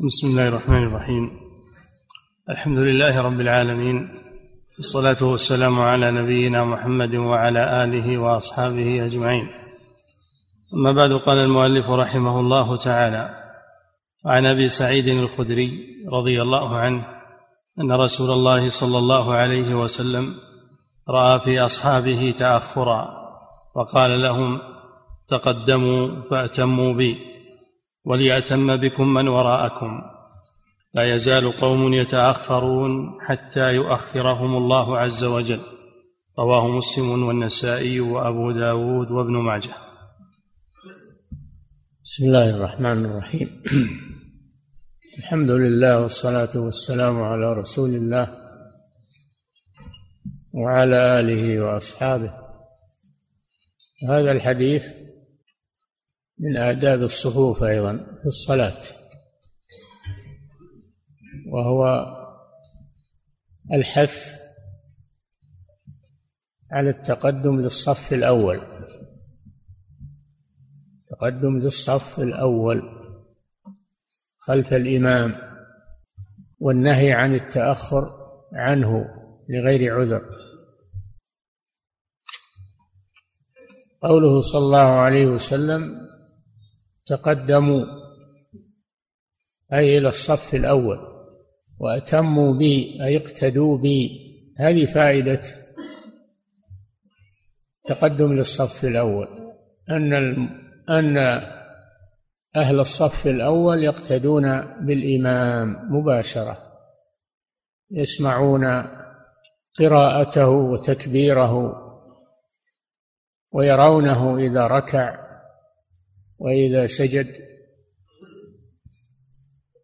بسم الله الرحمن الرحيم الحمد لله رب العالمين والصلاة والسلام على نبينا محمد وعلى آله وأصحابه أجمعين أما بعد قال المؤلف رحمه الله تعالى عن أبي سعيد الخدري رضي الله عنه أن رسول الله صلى الله عليه وسلم رأى في أصحابه تأخرا وقال لهم تقدموا فأتموا بي وليأتم بكم من وراءكم. لا يزال قوم يتأخرون حتى يؤخرهم الله عز وجل. رواه مسلم والنسائي وأبو داود وابن ماجه. بسم الله الرحمن الرحيم. الحمد لله والصلاة والسلام على رسول الله وعلى آله وأصحابه. هذا الحديث من آداب الصفوف أيضا في الصلاة وهو الحث على التقدم للصف الأول. تقدم للصف الأول خلف الإمام والنهي عن التأخر عنه لغير عذر. قوله صلى الله عليه وسلم تقدموا أي إلى الصف الأول وأتموا بي أي اقتدوا بي هذه فائدة تقدم للصف الأول. أن أن أهل الصف الأول يقتدون بالإمام مباشرة يسمعون قراءته وتكبيره ويرونه إذا ركع وإذا سجد.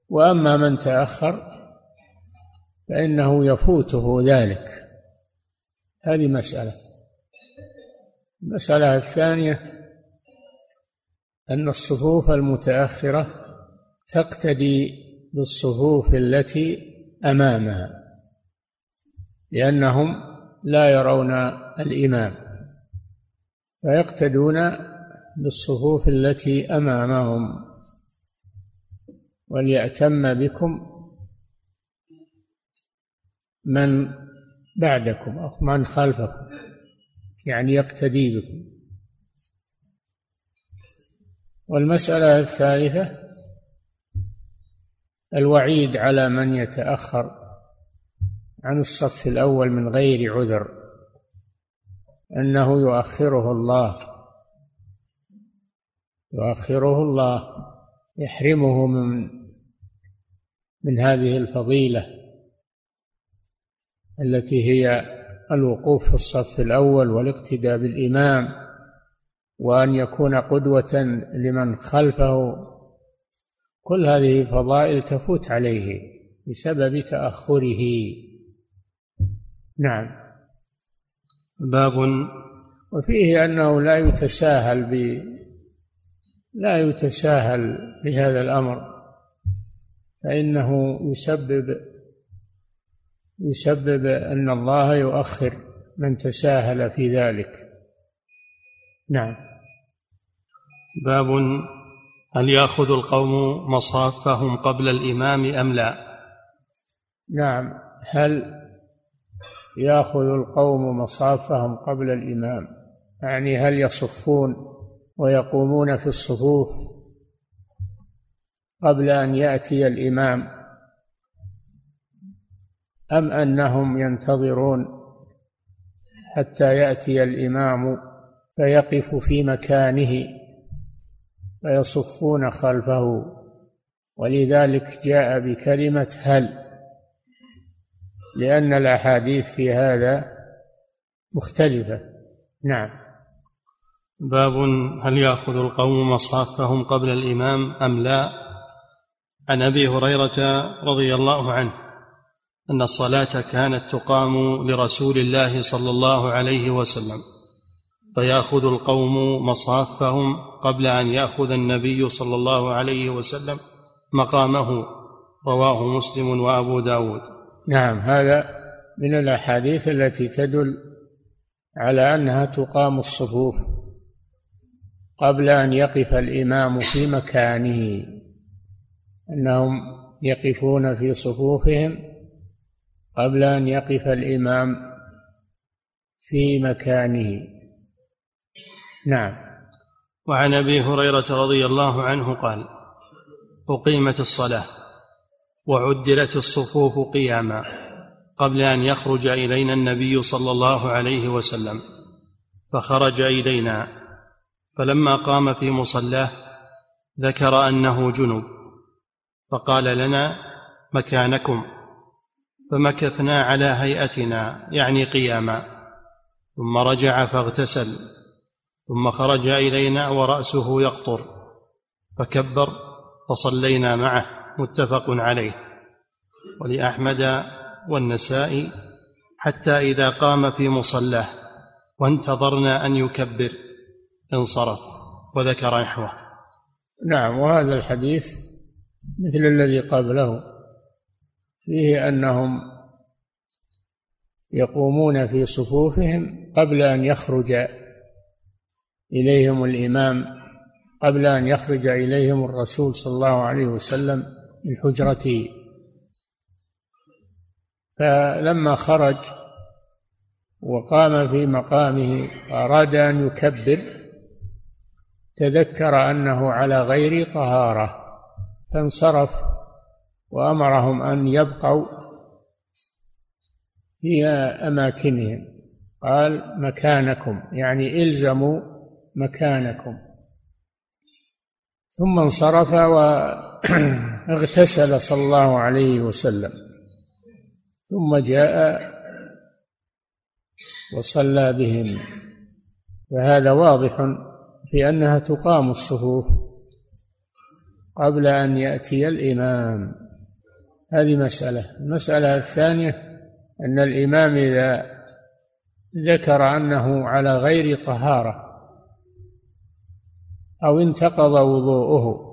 وأما من تأخر فإنه يفوته ذلك. هذه مسألة. المسألة الثانية أن الصفوف المتأخرة تقتدي بالصفوف التي أمامها لأنهم لا يرون الإمام فيقتدون بالصفوف التي أمامهم وليأتم بكم من بعدكم أو من خلفكم يعني يقتدي بكم. والمسألة الثالثة الوعيد على من يتأخر عن الصف الأول من غير عذر أنه يؤخره الله. يؤخره الله يحرمه من من هذه الفضيلة التي هي الوقوف في الصف الأول والاقتداء بالإمام وأن يكون قدوة لمن خلفه. كل هذه فضائل تفوت عليه بسبب تأخره. نعم. باب. وفيه أنه لا يتساهل لا يتساهل بهذا الأمر فإنه يسبب يسبب أن الله يؤخر من تساهل في ذلك. نعم. باب هل يأخذ القوم مصافهم قبل الإمام أم لا؟ نعم. هل يأخذ القوم مصافهم قبل الإمام؟ يعني هل يصفون ويقومون في الصفوف قبل أن يأتي الإمام. أم أنهم ينتظرون حتى يأتي الإمام فيقف في مكانه فيصفون خلفه ولذلك جاء بكلمة هل لأن الأحاديث في هذا مختلفة. نعم. باب هل يأخذ القوم مصافهم قبل الإمام أم لا؟ عن أبي هريرة رضي الله عنه أن الصلاة كانت تقام لرسول الله صلى الله عليه وسلم فيأخذ القوم مصافهم قبل أن يأخذ النبي صلى الله عليه وسلم مقامه رواه مسلم وأبو داود. نعم هذا من الأحاديث التي تدل على أنها تقام الصفوف. قبل أن يقف الإمام في مكانه أنهم يقفون في صفوفهم قبل أن يقف الإمام في مكانه. نعم. وعن أبي هريرة رضي الله عنه قال أقيمت الصلاة وعدلت الصفوف قياما قبل أن يخرج إلينا النبي صلى الله عليه وسلم فخرج إلينا فلما قام في مصلاه ذكر أنه جنب فقال لنا مكانكم. فمكثنا على هيئتنا يعني قياما. ثم رجع فاغتسل ثم خرج إلينا ورأسه يقطر فكبر فصلينا معه متفق عليه. ولأحمد والنسائي حتى إذا قام في مصلاه وانتظرنا أن يكبر. انصرف وذكر نحوه. نعم وهذا الحديث مثل الذي قبله. فيه أنهم يقومون في صفوفهم قبل أن يخرج إليهم الإمام قبل أن يخرج إليهم الرسول صلى الله عليه وسلم من حجرته. فلما خرج وقام في مقامه أراد أن يكبر تذكر أنه على غير طهارة فانصرف وأمرهم أن يبقوا في أماكنهم. قال مكانكم يعني إلزموا مكانكم. ثم انصرف واغتسل صلى الله عليه وسلم. ثم جاء وصلى بهم. فهذا واضح في أنها تقام الصفوف قبل أن يأتي الإمام. هذه مسألة. المسألة الثانية أن الإمام إذا ذكر أنه على غير طهارة أو انتقض وضوءه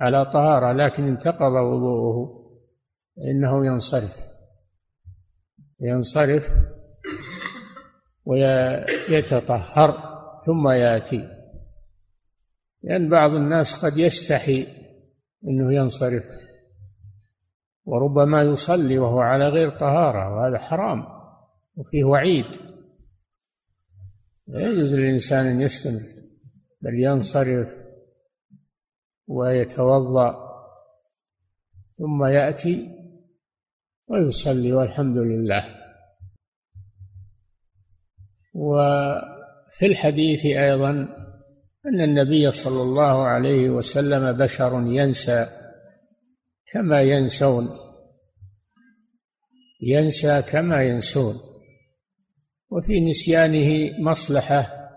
على طهارة لكن انتقض وضوءه فانه ينصرف. ينصرف ويتطهر. ثم ياتي. لأن بعض الناس قد يستحي إنه ينصرف وربما يصلي وهو على غير طهارة وهذا حرام وفيه وعيد. لا يجوز للإنسان أن يستمر بل ينصرف ويتوضأ ثم يأتي ويصلي والحمد لله. وفي الحديث أيضا أن النبي صلى الله عليه وسلم بشر ينسى كما ينسون ينسى كما ينسون وفي نسيانه مصلحة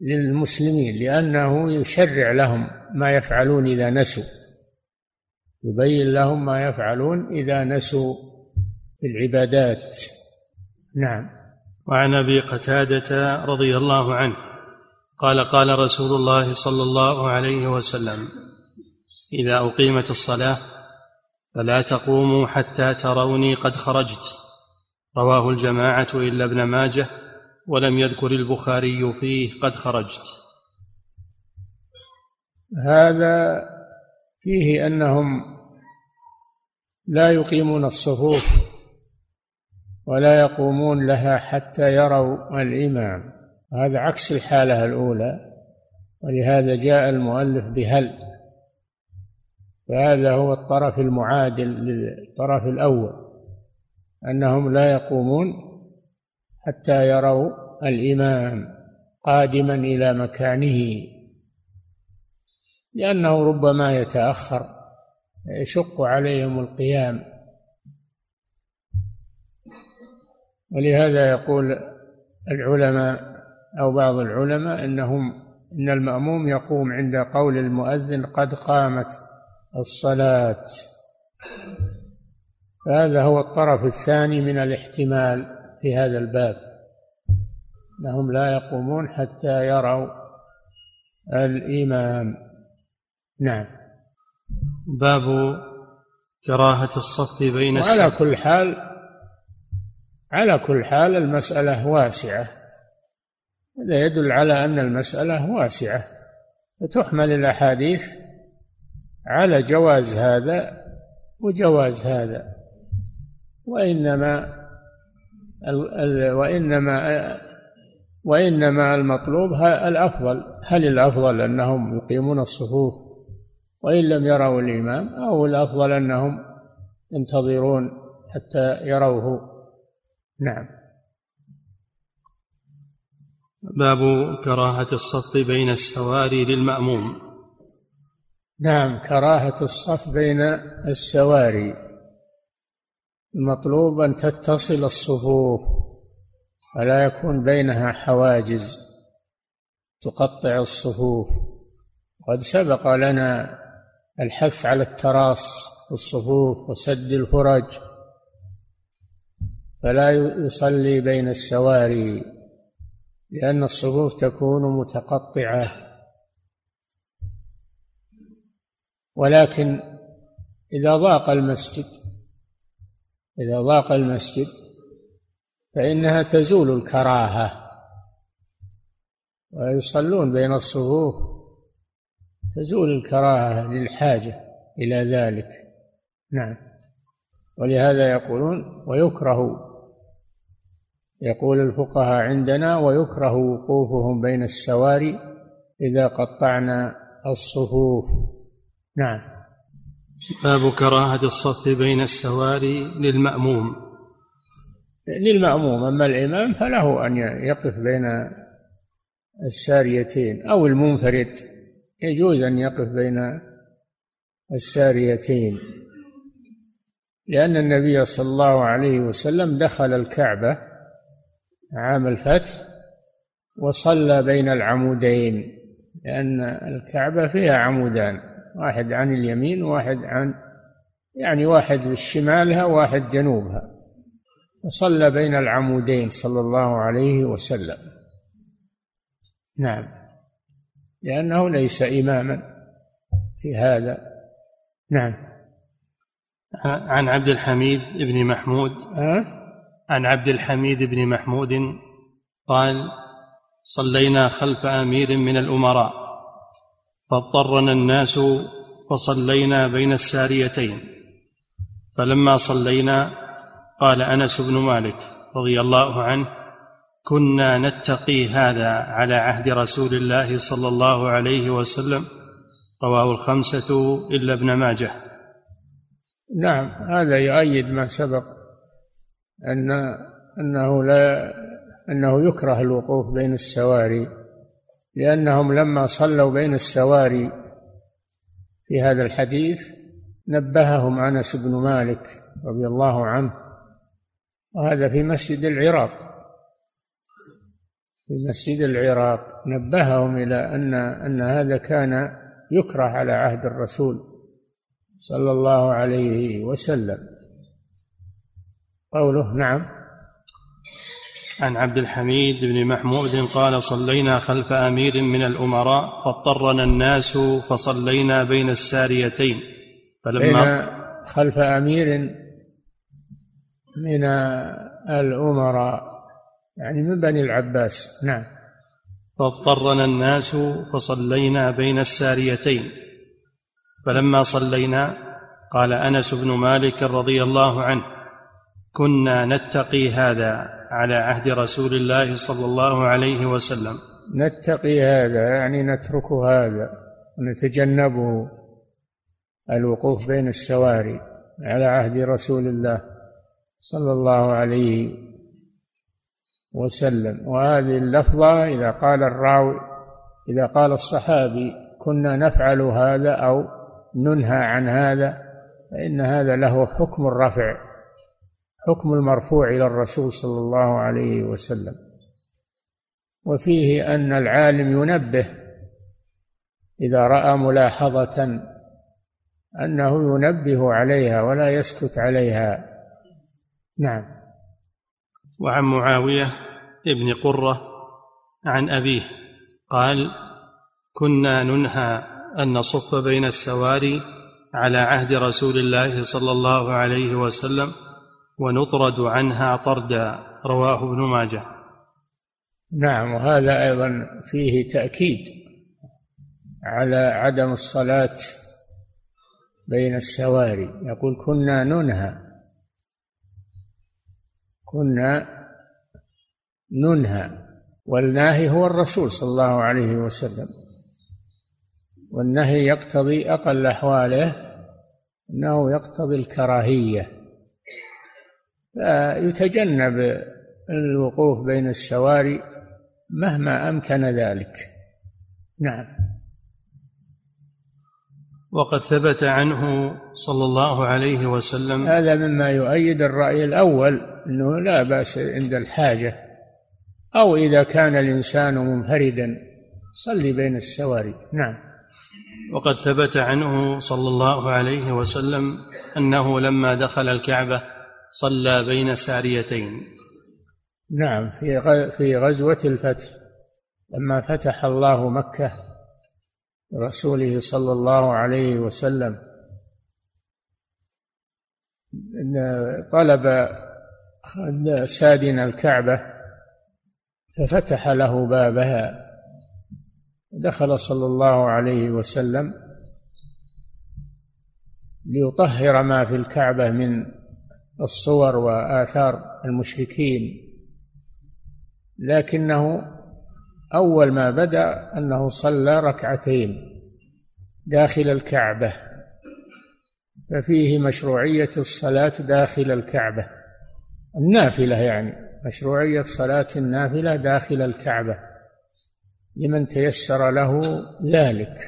للمسلمين لأنه يشرع لهم ما يفعلون إذا نسوا يبين لهم ما يفعلون إذا نسوا في العبادات. نعم. وعن أبي قتادة رضي الله عنه قال قال رسول الله صلى الله عليه وسلم إذا أقيمت الصلاة فلا تقوموا حتى تروني قد خرجت. رواه الجماعة إلا ابن ماجه ولم يذكر البخاري فيه قد خرجت. هذا فيه أنهم لا يقيمون الصفوف ولا يقومون لها حتى يروا الإمام. هذا عكس الحالة الأولى ولهذا جاء المؤلف بهل. فهذا هو الطرف المعادل للطرف الأول أنهم لا يقومون حتى يروا الإمام قادما إلى مكانه لأنه ربما يتأخر يشق عليهم القيام. ولهذا يقول العلماء أو بعض العلماء إنهم إن المأموم يقوم عند قول المؤذن قد قامت الصلاة. فهذا هو الطرف الثاني من الاحتمال في هذا الباب. انهم لا يقومون حتى يروا الإمام. نعم. باب كراهة الصف بين وعلى كل حال على كل حال المسألة واسعة. هذا يدل على أن المسألة واسعة. فتحمل الأحاديث على جواز هذا وجواز هذا. وإنما وإنما وإنما المطلوب الأفضل. هل الأفضل أنهم يقيمون الصفوف وإن لم يروا الإمام؟ أو الأفضل أنهم ينتظرون حتى يروه نعم. باب كراهة الصف بين السواري للمأموم. نعم كراهة الصف بين السواري. المطلوب أن تتصل الصفوف ولا يكون بينها حواجز. تقطع الصفوف. قد سبق لنا الحث على التراص في الصفوف وسد الفرج. فلا يصلي بين السواري لأن الصفوف تكون متقطعة. ولكن إذا ضاق المسجد إذا ضاق المسجد فإنها تزول الكراهة. ويصلون بين الصفوف تزول الكراهة للحاجة إلى ذلك. نعم. ولهذا يقولون ويكره يقول الفقهاء عندنا ويكره وقوفهم بين السواري إذا قطعنا الصفوف. نعم. باب كراهة الصف بين السواري للمأموم. للمأموم أما الإمام فله أن يقف بين الساريتين أو المنفرد يجوز أن يقف بين الساريتين. لأن النبي صلى الله عليه وسلم دخل الكعبة عام الفتح وصلى بين العمودين لأن الكعبة فيها عمودان واحد عن اليمين وواحد عن يعني واحد شمالها وواحد جنوبها. وصلى بين العمودين صلى الله عليه وسلم. نعم. لأنه ليس إماما في هذا. نعم. عن عبد الحميد بن محمود. أه؟ عن عبد الحميد بن محمود قال صلينا خلف أمير من الأمراء فاضطرنا الناس فصلينا بين الساريتين. فلما صلينا قال أنس بن مالك رضي الله عنه كنا نتقي هذا على عهد رسول الله صلى الله عليه وسلم رواه الخمسة إلا ابن ماجه. نعم هذا يؤيد ما سبق. أن أنه لا أنه يكره الوقوف بين السواري لأنهم لما صلوا بين السواري في هذا الحديث نبههم أنس بن مالك رضي الله عنه وهذا في مسجد العراق. في مسجد العراق نبههم إلى أن أن هذا كان يكره على عهد الرسول صلى الله عليه وسلم. قوله نعم. عن عبد الحميد بن محمود قال صلينا خلف أمير من الأمراء فاضطرنا الناس فصلينا بين الساريتين. فلما بين خلف أمير من الأمراء يعني من بني العباس. نعم. فاضطرنا الناس فصلينا بين الساريتين. فلما صلينا قال أنس بن مالك رضي الله عنه كنا نتقي هذا على عهد رسول الله صلى الله عليه وسلم. نتقي هذا يعني نترك هذا ونتجنبه الوقوف بين السواري على عهد رسول الله صلى الله عليه وسلم. وهذه اللفظة إذا قال الراوي إذا قال الصحابي كنا نفعل هذا أو ننهى عن هذا فإن هذا له حكم الرفع. حكم المرفوع إلى الرسول صلى الله عليه وسلم. وفيه أن العالم ينبه إذا رأى ملاحظة أنه ينبه عليها ولا يسكت عليها. نعم. وعن معاوية ابن قرة عن أبيه قال كنا ننهى أن نصف بين السواري على عهد رسول الله صلى الله عليه وسلم ونطرد عنها طردا رواه ابن ماجه. نعم وهذا أيضا فيه تأكيد على عدم الصلاة بين السواري. يقول كنا ننهى كنا ننهى والناهي هو الرسول صلى الله عليه وسلم. والنهي يقتضي أقل أحواله أنه يقتضي الكراهية. فيتجنب الوقوف بين السواري مهما أمكن ذلك. نعم. وقد ثبت عنه صلى الله عليه وسلم هذا مما يؤيد الرأي الأول أنه لا بأس عند الحاجة. أو إذا كان الإنسان منفردا صلي بين السواري. نعم. وقد ثبت عنه صلى الله عليه وسلم أنه لما دخل الكعبة صلى بين ساريتين. نعم في في غزوة الفتح. لما فتح الله مكة رسوله صلى الله عليه وسلم طلب سادن الكعبة ففتح له بابها. دخل صلى الله عليه وسلم ليطهر ما في الكعبة من الصور وآثار المشركين لكنه أول ما بدأ أنه صلى ركعتين داخل الكعبة ففيه مشروعية الصلاة داخل الكعبة النافلة يعني مشروعية صلاة النافلة داخل الكعبة لمن تيسر له ذلك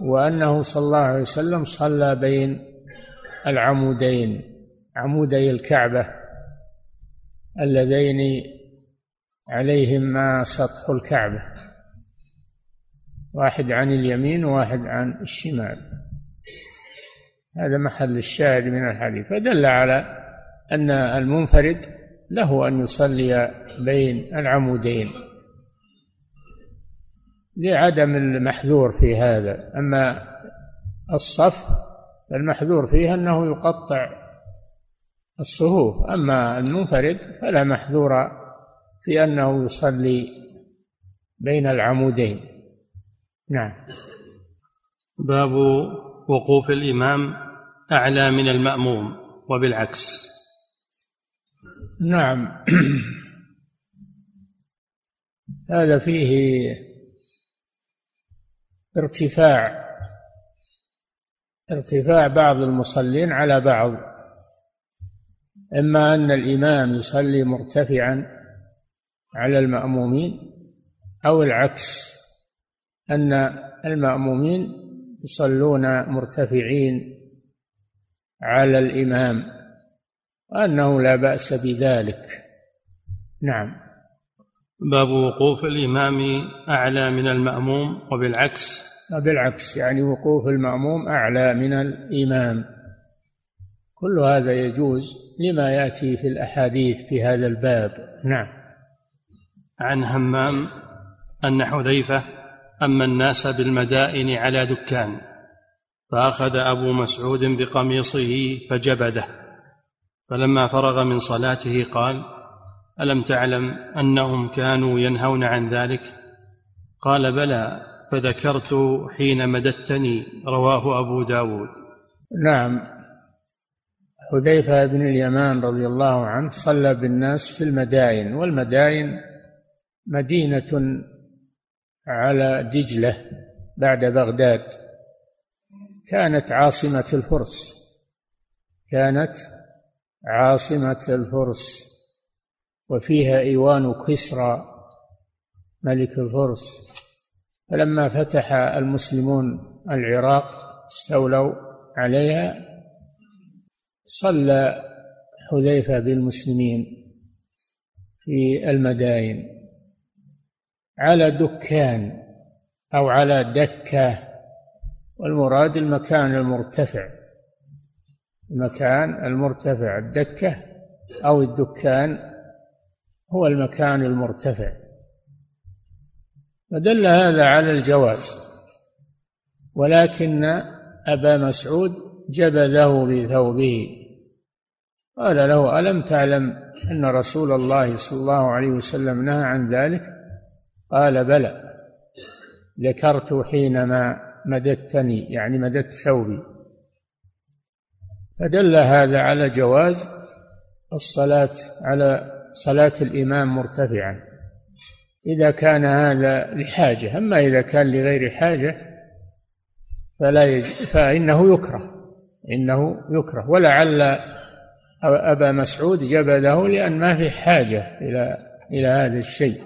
وأنه صلى الله عليه وسلم صلى بين العمودين عمودي الكعبة اللذين عليهما سطح الكعبة واحد عن اليمين وواحد عن الشمال. هذا محل الشاهد من الحديث. فدل على أن المنفرد له أن يصلي بين العمودين. لعدم المحذور في هذا. أما الصف فالمحذور فيه أنه يقطع الصفوف أما المنفرد فلا محذور في أنه يصلي بين العمودين. نعم. باب وقوف الإمام أعلى من المأموم وبالعكس. نعم. هذا فيه ارتفاع ارتفاع بعض المصلين على بعض. إما أن الإمام يصلي مرتفعا على المأمومين أو العكس أن المأمومين يصلون مرتفعين على الإمام وأنه لا بأس بذلك. نعم. باب وقوف الإمام أعلى من المأموم وبالعكس بالعكس يعني وقوف المأموم أعلى من الإمام. كل هذا يجوز لما يأتي في الأحاديث في هذا الباب. نعم. عن همام أن حذيفة أما الناس بالمدائن على دكان فأخذ أبو مسعود بقميصه فجبده. فلما فرغ من صلاته قال ألم تعلم أنهم كانوا ينهون عن ذلك؟ قال بلى فذكرت حين مددتني رواه أبو داود. نعم. حذيفة بن اليمان رضي الله عنه صلى بالناس في المدائن والمدائن مدينة على دجلة بعد بغداد. كانت عاصمة الفرس. كانت عاصمة الفرس. وفيها إيوان كسرى ملك الفرس. فلما فتح المسلمون العراق استولوا عليها صلى حذيفة بالمسلمين في المدائن على دكان أو على دكة والمراد المكان المرتفع. المكان المرتفع الدكة أو الدكان هو المكان المرتفع. فدل هذا على الجواز. ولكن أبا مسعود جبذه بثوبه. قال له ألم تعلم أن رسول الله صلى الله عليه وسلم نهى عن ذلك؟ قال بلى. ذكرت حينما مددتني يعني مددت ثوبي. فدل هذا على جواز الصلاة على صلاة الإمام مرتفعا. إذا كان هذا لحاجة أما إذا كان لغير حاجة فلا يج... فإنه يكره إنه يكره. ولعل أبا مسعود جبله لأن ما في حاجة إلى إلى هذا الشيء.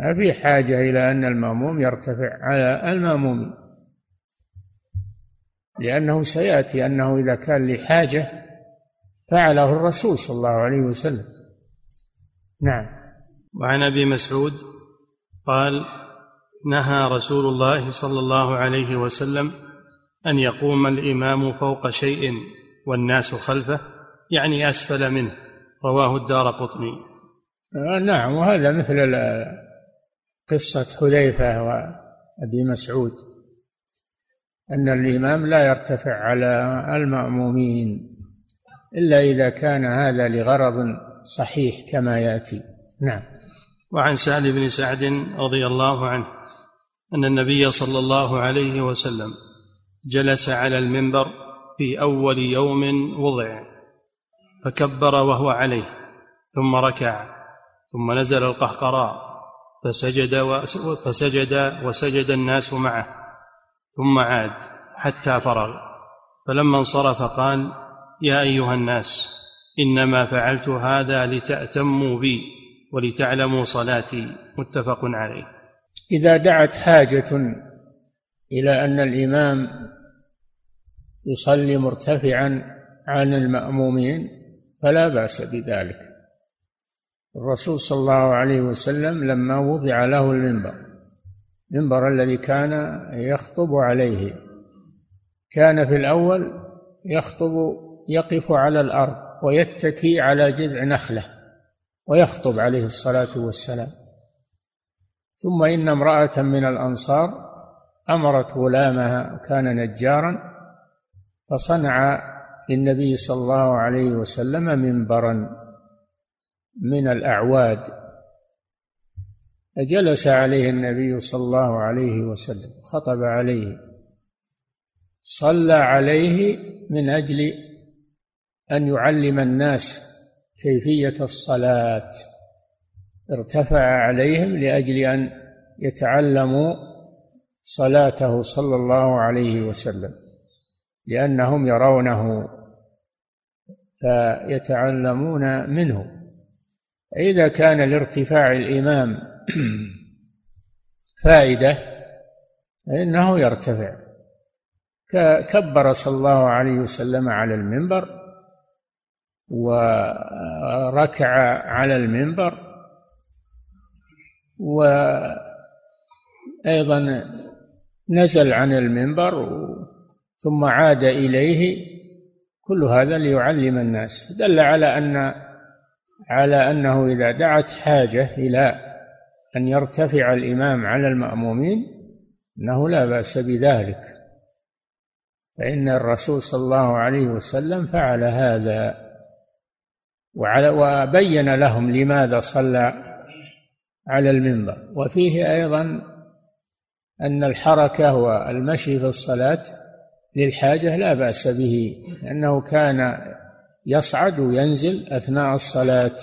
ما في حاجة إلى أن المأموم يرتفع على المأموم. لأنه سيأتي أنه إذا كان لحاجة فعله الرسول صلى الله عليه وسلم. نعم. وعن أبي مسعود قال نهى رسول الله صلى الله عليه وسلم أن يقوم الإمام فوق شيء والناس خلفه يعني أسفل منه. رواه الدار قطني. آه، نعم وهذا مثل قصة حذيفة وأبي مسعود أن الإمام لا يرتفع على المأمومين إلا إذا كان هذا لغرض صحيح كما يأتي. نعم. وعن سهل بن سعد رضي الله عنه أن النبي صلى الله عليه وسلم جلس على المنبر في أول يوم وضع فكبر وهو عليه ثم ركع ثم نزل القهقراء فسجد فسجد وسجد الناس معه ثم عاد حتى فرغ فلما انصرف قال يا أيها الناس إنما فعلت هذا لتأتموا بي. ولتعلموا صلاتي متفق عليه. إذا دعت حاجة إلى أن الإمام يصلي مرتفعا عن المأمومين فلا بأس بذلك. الرسول صلى الله عليه وسلم لما وضع له المنبر المنبر الذي كان يخطب عليه كان في الأول يخطب يقف على الأرض ويتكي على جذع نخلة. ويخطب عليه الصلاة والسلام. ثم إن امرأة من الأنصار أمرت غلامها كان نجارا فصنع للنبي صلى الله عليه وسلم منبرا من الأعواد. فجلس عليه النبي صلى الله عليه وسلم خطب عليه صلى عليه من أجل أن يعلم الناس كيفية الصلاة. ارتفع عليهم لأجل أن يتعلموا صلاته صلى الله عليه وسلم لأنهم يرونه فيتعلمون منه. إذا كان لارتفاع الإمام فائدة فإنه يرتفع. كبر صلى الله عليه وسلم على المنبر وركع على المنبر وأيضا نزل عن المنبر ثم عاد إليه. كل هذا ليعلم الناس. دل على أن على أنه إذا دعت حاجة إلى أن يرتفع الإمام على المأمومين إنه لا بأس بذلك. فإن الرسول صلى الله عليه وسلم فعل هذا. وعلى وبين لهم لماذا صلى على المنبر. وفيه أيضا أن الحركة والمشي في الصلاة للحاجة لا بأس به لأنه كان يصعد وينزل أثناء الصلاة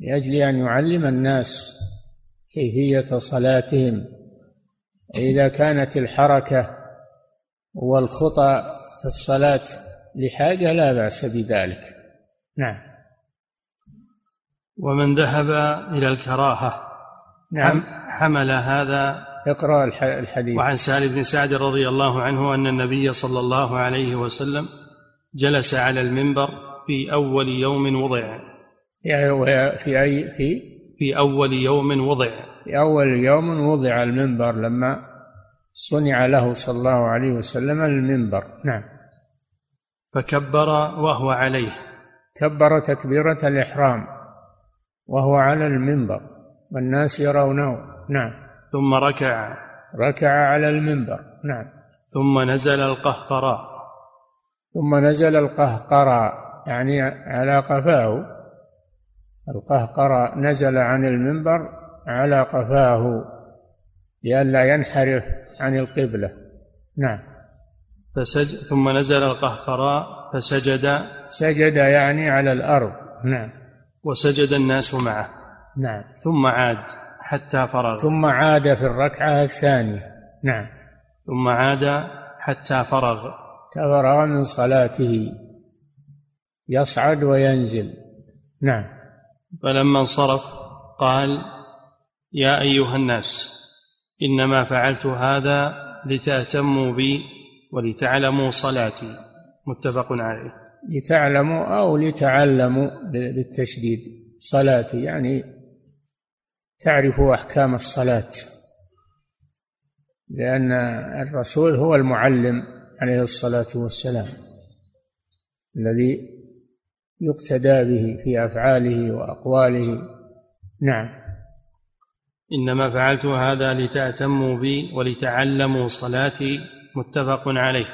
لأجل أن يعلم الناس كيفية صلاتهم. إذا كانت الحركة والخطى في الصلاة لحاجة لا بأس بذلك. نعم. ومن ذهب إلى الكراهة نعم. حمل هذا اقرا الحديث. وعن سالم بن سعد رضي الله عنه أن النبي صلى الله عليه وسلم جلس على المنبر في أول يوم وضع. يعني في أي في؟ في أول يوم وضع. في أول يوم وضع المنبر لما صنع له صلى الله عليه وسلم المنبر. نعم. فكبر وهو عليه. كبر تكبيرة الإحرام. وهو على المنبر والناس يرونه. نعم. ثم ركع. ركع على المنبر. نعم. ثم نزل القهقراء ثم نزل القهقرى يعني على قفاه. القهقرى نزل عن المنبر على قفاه لئلا ينحرف عن القبلة. نعم. فسج ثم نزل القهقراء فسجد. سجد يعني على الأرض. نعم. وسجد الناس معه. نعم. ثم عاد حتى فرغ. ثم عاد في الركعة الثانية. نعم. ثم عاد حتى فرغ. تفرغ من صلاته. يصعد وينزل. نعم. فلما انصرف قال يا أيها الناس إنما فعلت هذا لتأتموا بي ولتعلموا صلاتي. متفق عليه. لتعلموا أو لتعلموا بالتشديد. صلاتي يعني تعرفوا أحكام الصلاة. لأن الرسول هو المعلم عليه الصلاة والسلام الذي يقتدى به في أفعاله وأقواله. نعم. إنما فعلت هذا لتأتموا بي ولتعلموا صلاتي متفق عليه.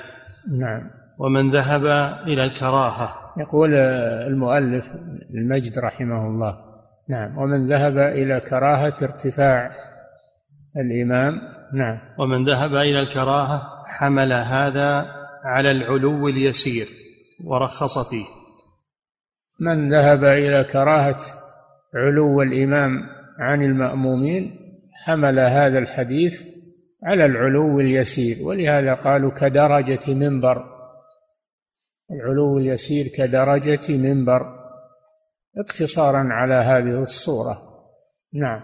نعم. ومن ذهب إلى الكراهة. يقول المؤلف المجد رحمه الله نعم ومن ذهب إلى كراهة ارتفاع الإمام نعم. ومن ذهب إلى الكراهة حمل هذا على العلو اليسير ورخص فيه. من ذهب إلى كراهة علو الإمام عن المأمومين حمل هذا الحديث على العلو اليسير ولهذا قالوا كدرجة منبر. العلو اليسير كدرجة منبر اقتصارا على هذه الصورة. نعم.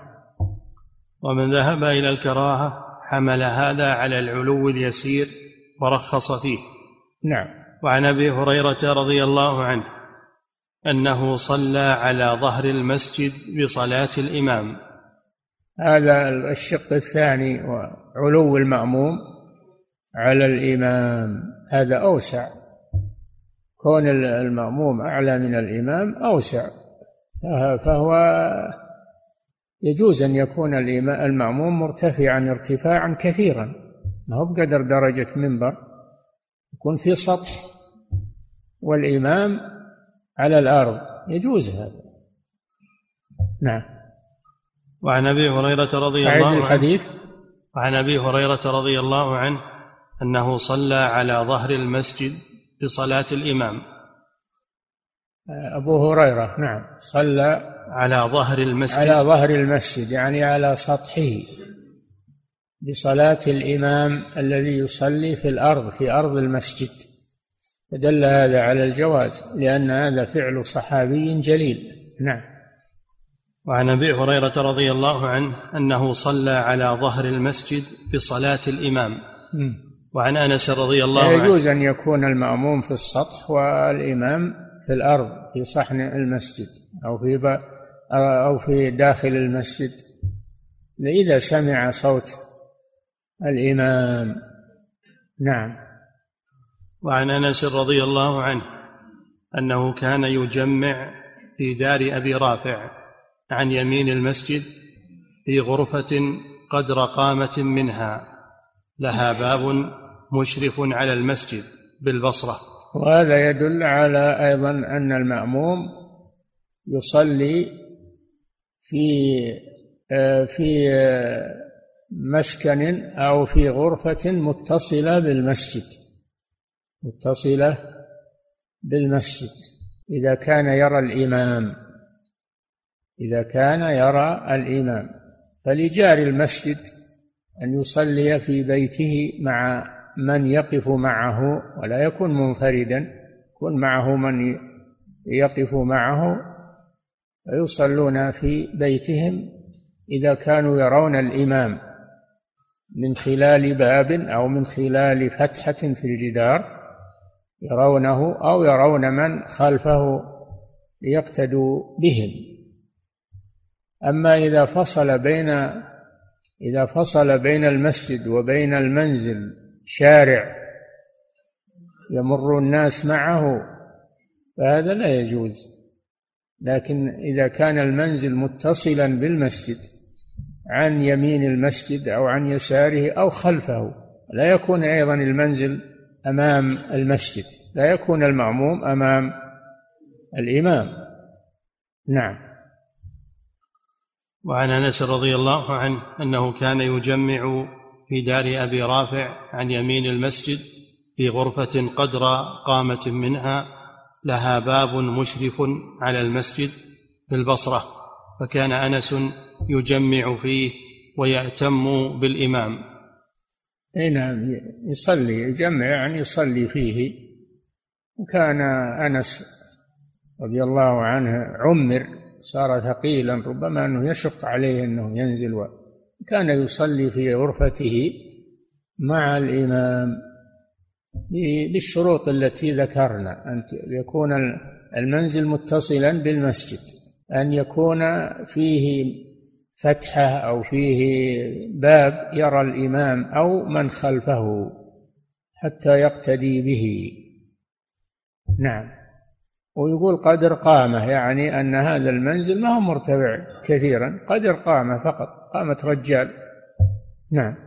ومن ذهب إلى الكراهة حمل هذا على العلو اليسير ورخص فيه. نعم. وعن أبي هريرة رضي الله عنه أنه صلى على ظهر المسجد بصلاة الإمام. هذا الشق الثاني وعلو المأموم على الإمام. هذا أوسع. كون المأموم أعلى من الإمام أوسع. فهو يجوز أن يكون المأموم مرتفعا ارتفاعا كثيرا. ما هو بقدر درجة منبر. يكون في سطح والإمام على الأرض. يجوز هذا. نعم. وعن أبي هريرة رضي الله عنه الحديث. وعن أبي هريرة رضي الله عنه أنه صلى على ظهر المسجد بصلاة الإمام. أبو هريرة نعم. صلى على ظهر المسجد. على ظهر المسجد يعني على سطحه. بصلاة الإمام الذي يصلي في الأرض في أرض المسجد. فدل هذا على الجواز لأن هذا فعل صحابي جليل. نعم. وعن أبي هريرة رضي الله عنه أنه صلى على ظهر المسجد بصلاة الإمام. وعن أنس رضي الله عنه. يجوز أن يكون المأموم في السطح والإمام في الأرض في صحن المسجد أو في أو في داخل المسجد. إذا سمع صوت الإمام. نعم. وعن أنس رضي الله عنه أنه كان يجمع في دار أبي رافع عن يمين المسجد في غرفة قدر قامة منها. لها باب مشرف على المسجد بالبصرة. وهذا يدل على أيضا أن المأموم يصلي في آه، في آه، مسكن أو في غرفة متصلة بالمسجد. متصلة بالمسجد. إذا كان يرى الإمام إذا كان يرى الإمام. فلجار المسجد أن يصلي في بيته مع من يقف معه ولا يكون منفردا يكون معه من يقف معه فيصلون في بيتهم إذا كانوا يرون الإمام من خلال باب أو من خلال فتحة في الجدار يرونه أو يرون من خلفه ليقتدوا بهم. أما إذا فصل بين إذا فصل بين المسجد وبين المنزل شارع يمر الناس معه فهذا لا يجوز. لكن إذا كان المنزل متصلا بالمسجد عن يمين المسجد أو عن يساره أو خلفه لا يكون أيضا المنزل أمام المسجد لا يكون المأموم أمام الإمام. نعم. وعن أنس رضي الله عنه أنه كان يجمع في دار أبي رافع عن يمين المسجد في غرفة قدر قامة منها لها باب مشرف على المسجد بالبصرة فكان أنس يجمع فيه ويأتم بالإمام. اي نعم يصلي؟ يجمع يعني يصلي فيه. وكان أنس رضي الله عنه عمر صار ثقيلا ربما أنه يشق عليه أنه ينزل كان يصلي في غرفته مع الإمام بالشروط التي ذكرنا أن يكون المنزل متصلا بالمسجد أن يكون فيه فتحة أو فيه باب يرى الإمام أو من خلفه حتى يقتدي به. نعم. ويقول قدر قامة يعني أن هذا المنزل ما هو مرتفع كثيرا قدر قامة فقط. قامة رجال. نعم.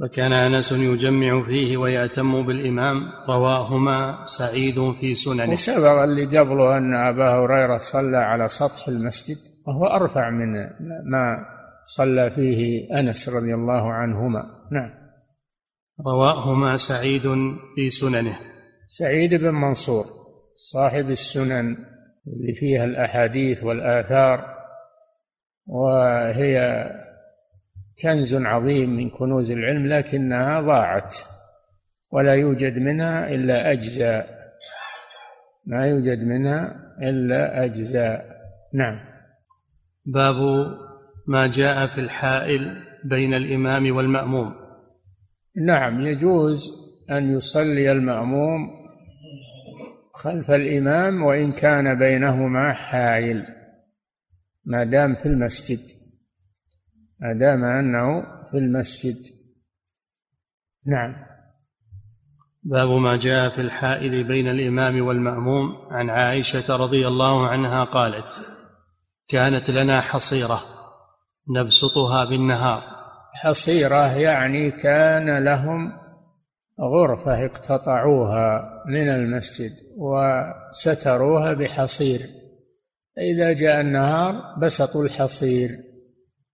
وكان أنس يجمع فيه ويأتم بالإمام رواهما سعيد في سننه. وسبق اللي قبله أن أبا هريرة صلى على سطح المسجد وهو أرفع من ما صلى فيه أنس رضي الله عنهما. نعم. رواهما سعيد في سننه. سعيد بن منصور صاحب السنن اللي فيها الأحاديث والآثار. وهي كنز عظيم من كنوز العلم لكنها ضاعت ولا يوجد منها إلا أجزاء. ما يوجد منها إلا أجزاء. نعم. باب ما جاء في الحائل بين الإمام والمأموم. نعم يجوز أن يصلي المأموم خلف الإمام وإن كان بينهما حائل. ما دام في المسجد ما دام أنه في المسجد. نعم. باب ما جاء في الحائل بين الإمام والمأموم عن عائشة رضي الله عنها قالت كانت لنا حصيرة نبسطها بالنهار. حصيرة يعني كان لهم غرفة اقتطعوها من المسجد وستروها بحصير. فإذا جاء النهار بسطوا الحصير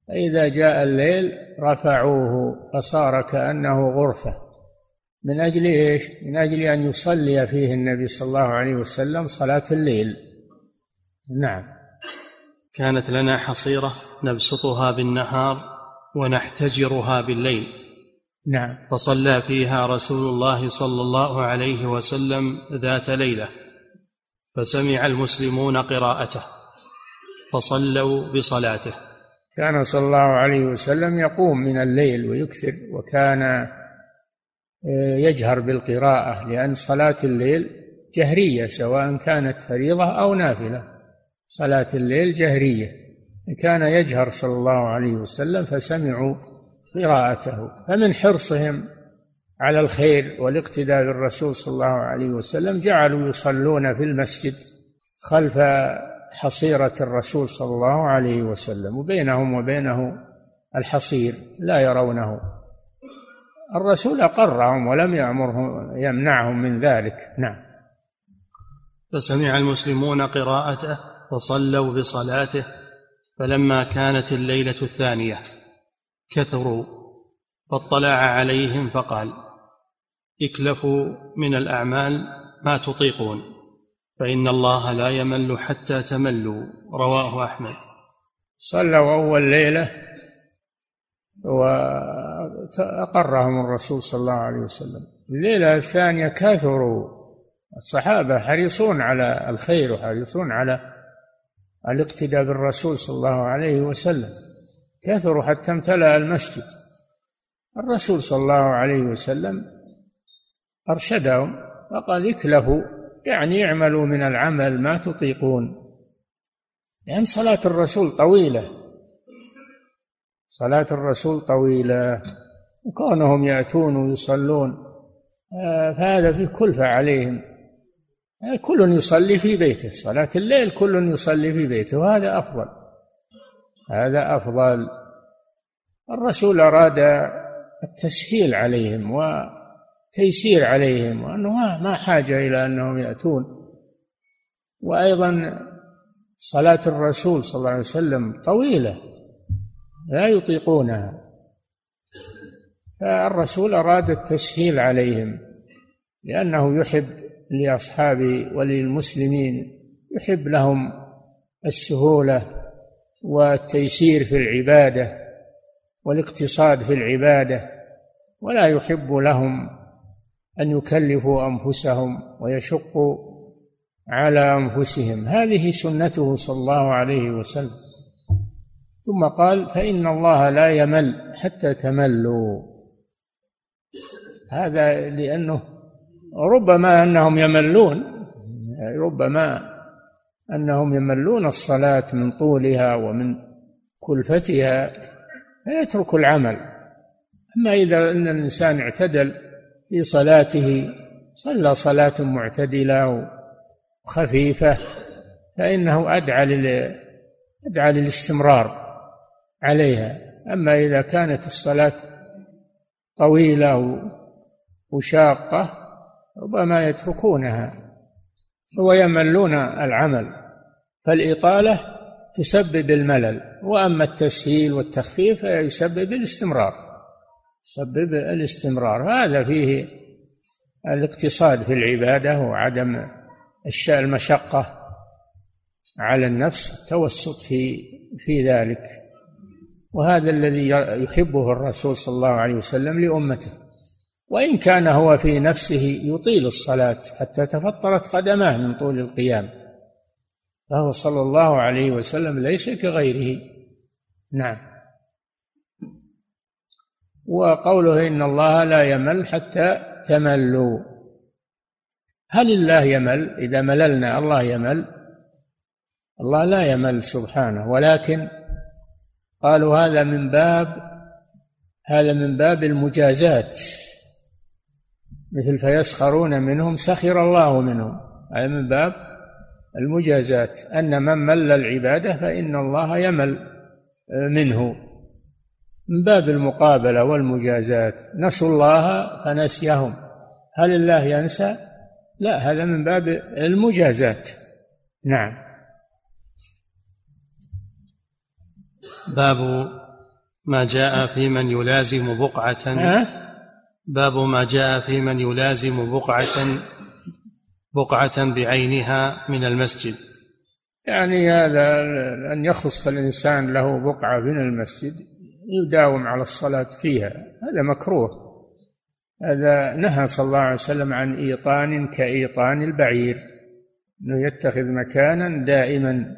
فإذا جاء الليل رفعوه فصار كأنه غرفة. من أجل إيش؟ من أجل أن يصلي فيه النبي صلى الله عليه وسلم صلاة الليل. نعم. كانت لنا حصيرة نبسطها بالنهار ونحتجرها بالليل. نعم. فصلى فيها رسول الله صلى الله عليه وسلم ذات ليلة. فسمع المسلمون قراءته فصلوا بصلاته. كان صلى الله عليه وسلم يقوم من الليل ويكثر وكان آه، يجهر بالقراءة لأن صلاة الليل جهرية سواء كانت فريضة أو نافلة. صلاة الليل جهرية. كان يجهر صلى الله عليه وسلم فسمعوا قراءته. فمن حرصهم على الخير والاقتداء بالرسول صلى الله عليه وسلم جعلوا يصلون في المسجد خلف حصيرة الرسول صلى الله عليه وسلم وبينهم وبينه الحصير لا يرونه. الرسول أقرهم ولم يأمرهم يمنعهم من ذلك. نعم. فسمع المسلمون قراءته فصلوا بصلاته فلما كانت الليلة الثانية كثروا فاطلع عليهم فقال اكلفوا من الأعمال ما تطيقون فإن الله لا يمل حتى تملوا رواه أحمد. صلوا أول ليلة وأقرهم الرسول صلى الله عليه وسلم. الليلة الثانية كثروا الصحابة حريصون على الخير وحريصون على الاقتداء بالرسول صلى الله عليه وسلم. كثروا حتى امتلأ المسجد. الرسول صلى الله عليه وسلم أرشدهم وقال اكلفوا يعني اعملوا من العمل ما تطيقون. لأن صلاة الرسول طويلة. صلاة الرسول طويلة وكونهم يأتون ويصلون آه، فهذا فيه كلفة عليهم آه، كل يصلي في بيته صلاة الليل كل يصلي في بيته وهذا أفضل. هذا أفضل. الرسول أراد التسهيل عليهم وتيسير عليهم وأنه ما حاجة إلى أنهم يأتون. وأيضا صلاة الرسول صلى الله عليه وسلم طويلة لا يطيقونها. فالرسول أراد التسهيل عليهم لأنه يحب لأصحابه وللمسلمين يحب لهم السهولة والتيسير في العبادة والاقتصاد في العبادة ولا يحب لهم أن يكلفوا أنفسهم ويشقوا على أنفسهم. هذه سنته صلى الله عليه وسلم. ثم قال فإن الله لا يمل حتى تملوا. هذا لأنه ربما أنهم يملون ربما أنهم يملون الصلاة من طولها ومن كلفتها فيترك العمل. أما إذا أن الإنسان اعتدل في صلاته صلى صلاة معتدلة وخفيفة فإنه أدعى لل أدعى للاستمرار عليها. أما إذا كانت الصلاة طويلة وشاقة ربما يتركونها ويملون العمل. فالإطالة تسبب الملل وأما التسهيل والتخفيف فيسبب الاستمرار. يسبب الاستمرار. هذا فيه الاقتصاد في العبادة وعدم المشقة على النفس التوسط في في ذلك. وهذا الذي يحبه الرسول صلى الله عليه وسلم لأمته. وإن كان هو في نفسه يطيل الصلاة حتى تفطرت قدماه من طول القيام فهو صلى الله عليه وسلم ليس كغيره. نعم. وقوله إن الله لا يمل حتى تملوا. هل الله يمل؟ إذا مللنا الله يمل؟ الله لا يمل سبحانه ولكن قالوا هذا من باب هذا من باب المجازات. مثل فيسخرون منهم سخر الله منهم. هذا من باب المجازات. أن من مل العبادة فإن الله يمل منه. من باب المقابلة والمجازات. نسوا الله فنسيهم. هل الله ينسى؟ لا هذا من باب المجازات. نعم. باب ما جاء في من يلازم بقعة. باب ما جاء في من يلازم بقعة بقعة بعينها من المسجد. يعني هذا أن يخص الإنسان له بقعة من المسجد. يداوم على الصلاة فيها. هذا مكروه. هذا نهى صلى الله عليه وسلم عن إيطان كإيطان البعير أنه يتخذ مكانا دائما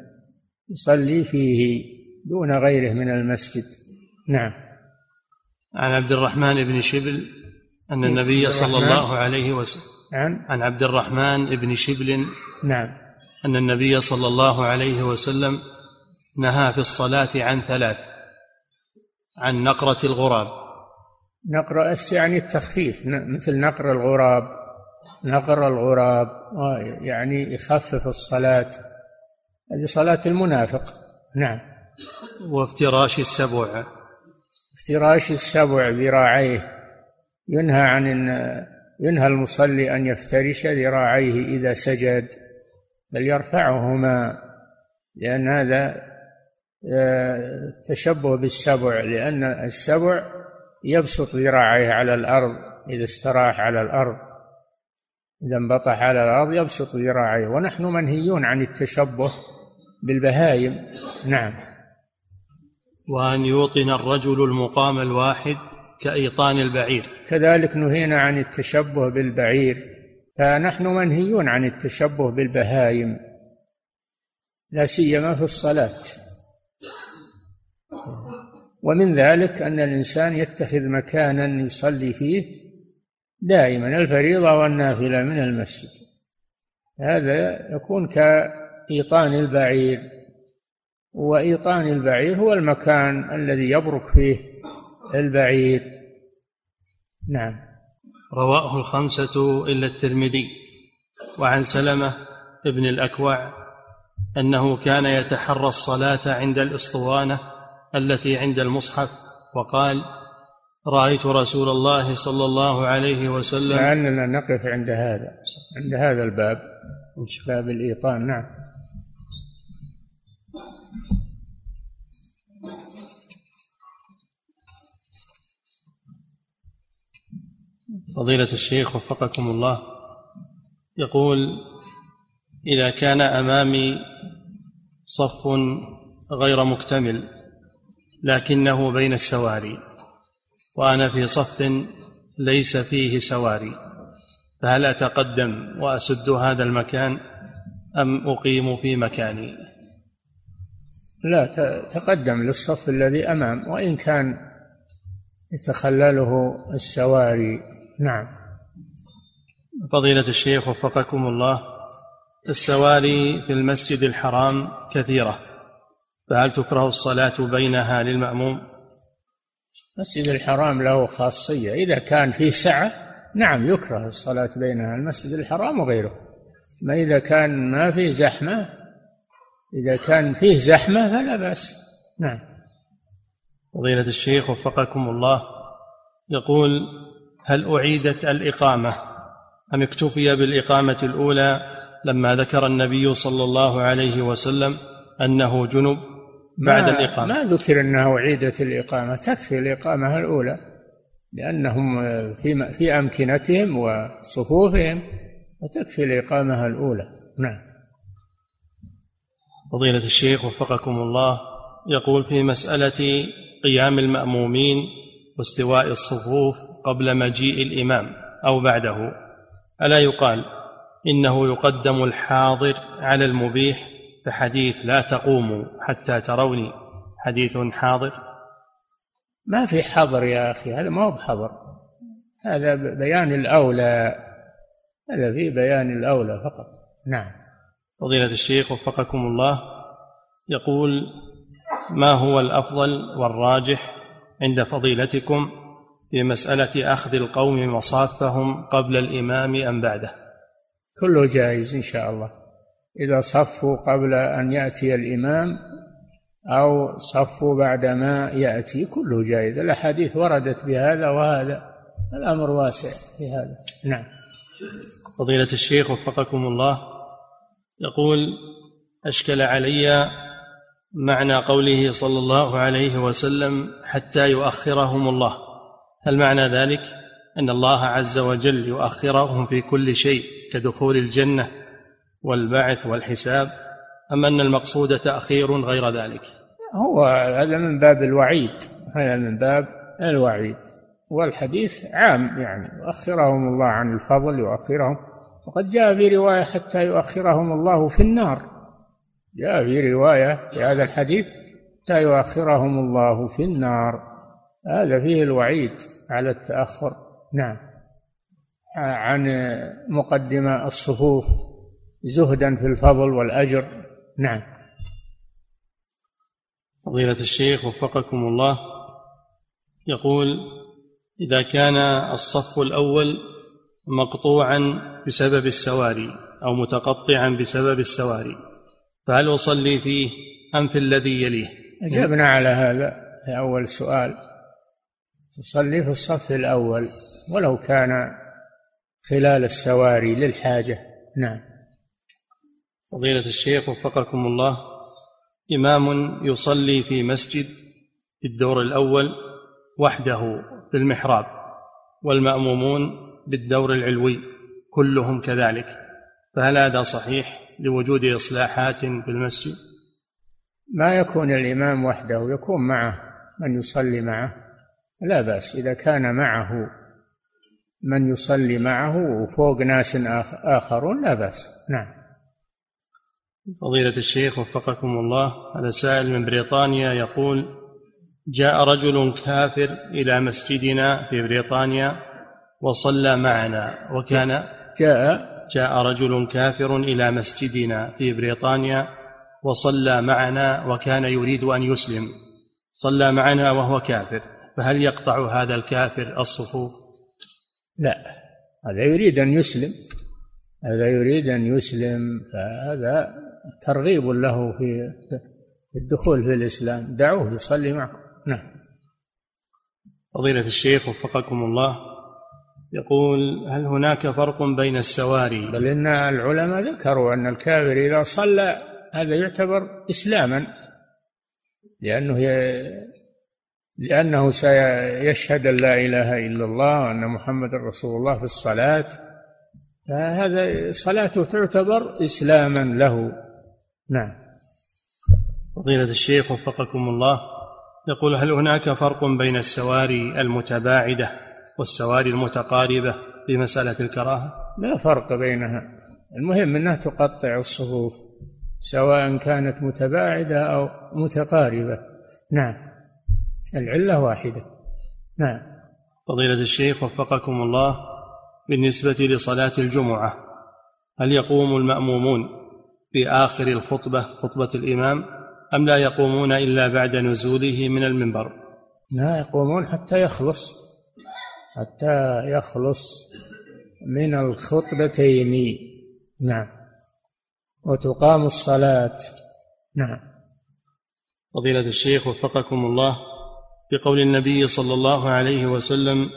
يصلي فيه دون غيره من المسجد. نعم. عن عبد الرحمن بن شبل أن النبي صلى الله عليه وسلم عن؟ عن عبد الرحمن بن شبل نعم. أن النبي صلى الله عليه وسلم نهى في الصلاة عن ثلاث. عن نقرة الغراب. نقر يعني التخفيف مثل نقر الغراب نقر الغراب يعني يخفف الصلاة. هذه صلاة المنافق. نعم. وافتراش السبع. افتراش السبع ذراعيه. ينهى عن ينهى المصلي أن يفترش ذراعيه إذا سجد بل يرفعهما لأن هذا آه، تشبه بالسبع لأن السبع يبسط ذراعيه على الأرض إذا استراح على الأرض إذا انبطح على الأرض يبسط ذراعيه. ونحن منهيون عن التشبه بالبهايم. نعم. وأن يوطن الرجل المقام الواحد كأيطان البعير. كذلك نهينا عن التشبه بالبعير. فنحن منهيون عن التشبه بالبهايم. لا سيما في الصلاة. ومن ذلك أن الإنسان يتخذ مكانا يصلي فيه دائما الفريضة والنافلة من المسجد. هذا يكون كإيطان البعير. وإيطان البعير هو المكان الذي يبرك فيه البعير. نعم. رواه الخمسة إلا الترمذي. وعن سلمة ابن الأكوع أنه كان يتحرى الصلاة عند الإسطوانة التي عند المصحف وقال رأيت رسول الله صلى الله عليه وسلم مع أننا نقف عند هذا عند هذا الباب باب الإيطان نعم. فضيلة الشيخ وفقكم الله يقول إذا كان أمامي صف غير مكتمل لكنه بين السواري وأنا في صف ليس فيه سواري. فهل أتقدم وأسد هذا المكان أم أقيم في مكاني؟ لا تقدم للصف الذي أمام وإن كان يتخلله السواري. نعم. فضيلة الشيخ وفقكم الله السواري في المسجد الحرام كثيرة. فهل تكره الصلاة بينها للمأموم؟ المسجد الحرام له خاصية. إذا كان فيه سعة نعم يكره الصلاة بينها المسجد الحرام وغيره. ما إذا كان ما فيه زحمة إذا كان فيه زحمة فلا بأس. نعم. فضيلة الشيخ وفقكم الله يقول هل أعيدت الإقامة؟ أم اكتفي بالإقامة الأولى لما ذكر النبي صلى الله عليه وسلم أنه جنب؟ بعد ما الإقامة. ما ذكر أنه أعيدت الإقامة تكفي الإقامة الأولى لأنهم في في أمكنتهم وصفوفهم وتكفي الإقامة الأولى. نعم. فضيلة الشيخ وفقكم الله يقول في مسألة قيام المأمومين واستواء الصفوف قبل مجيء الإمام أو بعده ألا يقال إنه يقدم الحاضر على المبيح فحديث لا تقوموا حتى تروني حديث حاضر. ما في حظر يا أخي هذا ما هو بحظر. هذا بيان الأولى هذا في بيان الأولى فقط. نعم. فضيلة الشيخ وفقكم الله يقول ما هو الأفضل والراجح عند فضيلتكم في مسألة أخذ القوم مصافهم قبل الإمام أم بعده؟ كله جائز إن شاء الله. إذا صفوا قبل أن يأتي الإمام أو صفوا بعدما يأتي كله جائز الأحاديث وردت بهذا وهذا. الأمر واسع في هذا. نعم. فضيلة الشيخ وفقكم الله يقول أشكل علي معنى قوله صلى الله عليه وسلم حتى يؤخرهم الله. هل معنى ذلك؟ أن الله عز وجل يؤخرهم في كل شيء كدخول الجنة والبعث والحساب أم أن المقصود تأخير غير ذلك؟ هو هذا من باب الوعيد هذا من باب الوعيد. والحديث عام يعني يؤخرهم الله عن الفضل يؤخرهم. وقد جاء في رواية حتى يؤخرهم الله في النار. جاء في رواية في هذا الحديث حتى يؤخرهم الله في النار. هذا فيه الوعيد على التأخر. نعم. عن مقدمة الصفوف. زهدا في الفضل والأجر. نعم. فضيلة الشيخ وفقكم الله يقول إذا كان الصف الأول مقطوعا بسبب السواري أو متقطعا بسبب السواري فهل أصلي فيه أم في الذي يليه؟ أجبنا على هذا. في أول سؤال. تصلي في الصف الأول ولو كان خلال السواري للحاجة. نعم. فضيلة الشيخ وفقكم الله إمام يصلي في مسجد في الدور الأول وحده في المحراب والمأمومون بالدور العلوي كلهم كذلك فهل هذا صحيح لوجود إصلاحات في المسجد؟ ما يكون الإمام وحده يكون معه من يصلي معه لا بأس إذا كان معه من يصلي معه وفوق ناس آخرون لا بأس نعم. فضيلة الشيخ وفقكم الله هذا سائل من بريطانيا يقول جاء رجل كافر إلى مسجدنا في بريطانيا وصلى معنا وكان جاء جاء رجل كافر إلى مسجدنا في بريطانيا وصلى معنا وكان يريد أن يسلم. صلى معنا وهو كافر فهل يقطع هذا الكافر الصفوف؟ لا هذا يريد أن يسلم هذا يريد أن يسلم فهذا ترغيب له في الدخول في الإسلام. دعوه يصلي معكم. نعم. فضيلة الشيخ وفقكم الله يقول هل هناك فرق بين السواري؟ بل إن العلماء ذكروا أن الكافر إذا صلى هذا يعتبر إسلاما لأنه لأنه سيشهد أن لا إله إلا الله وأن محمد رسول الله في الصلاة. فهذا صلاته تعتبر إسلاما له. نعم. فضيلة الشيخ وفقكم الله يقول هل هناك فرق بين السواري المتباعدة والسواري المتقاربة في مسألة الكراهة؟ لا فرق بينها. المهم أنها تقطع الصفوف سواء كانت متباعدة أو متقاربة. نعم. العلة واحدة. نعم. فضيلة الشيخ وفقكم الله بالنسبة لصلاة الجمعة هل يقوم المأمومون في آخر الخطبة خطبة الإمام أم لا يقومون إلا بعد نزوله من المنبر؟ لا يقومون حتى يخلص حتى يخلص من الخطبتين. نعم. وتقام الصلاة. نعم. فضيلة الشيخ وفقكم الله بقول النبي صلى الله عليه وسلم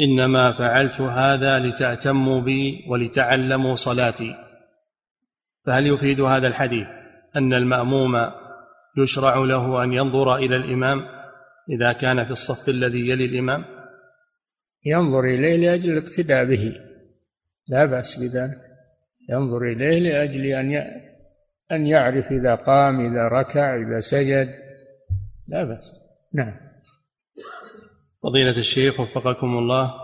إنما فعلت هذا لتأتموا بي ولتعلموا صلاتي. فهل يفيد هذا الحديث أن المأموم يشرع له أن ينظر إلى الإمام إذا كان في الصف الذي يلي الإمام؟ ينظر إليه لأجل الاقتداء به. لا بأس بذلك. ينظر إليه لأجل أن أن يعرف إذا قام إذا ركع إذا سجد. لا بأس. نعم. فضيلة الشيخ وفقكم الله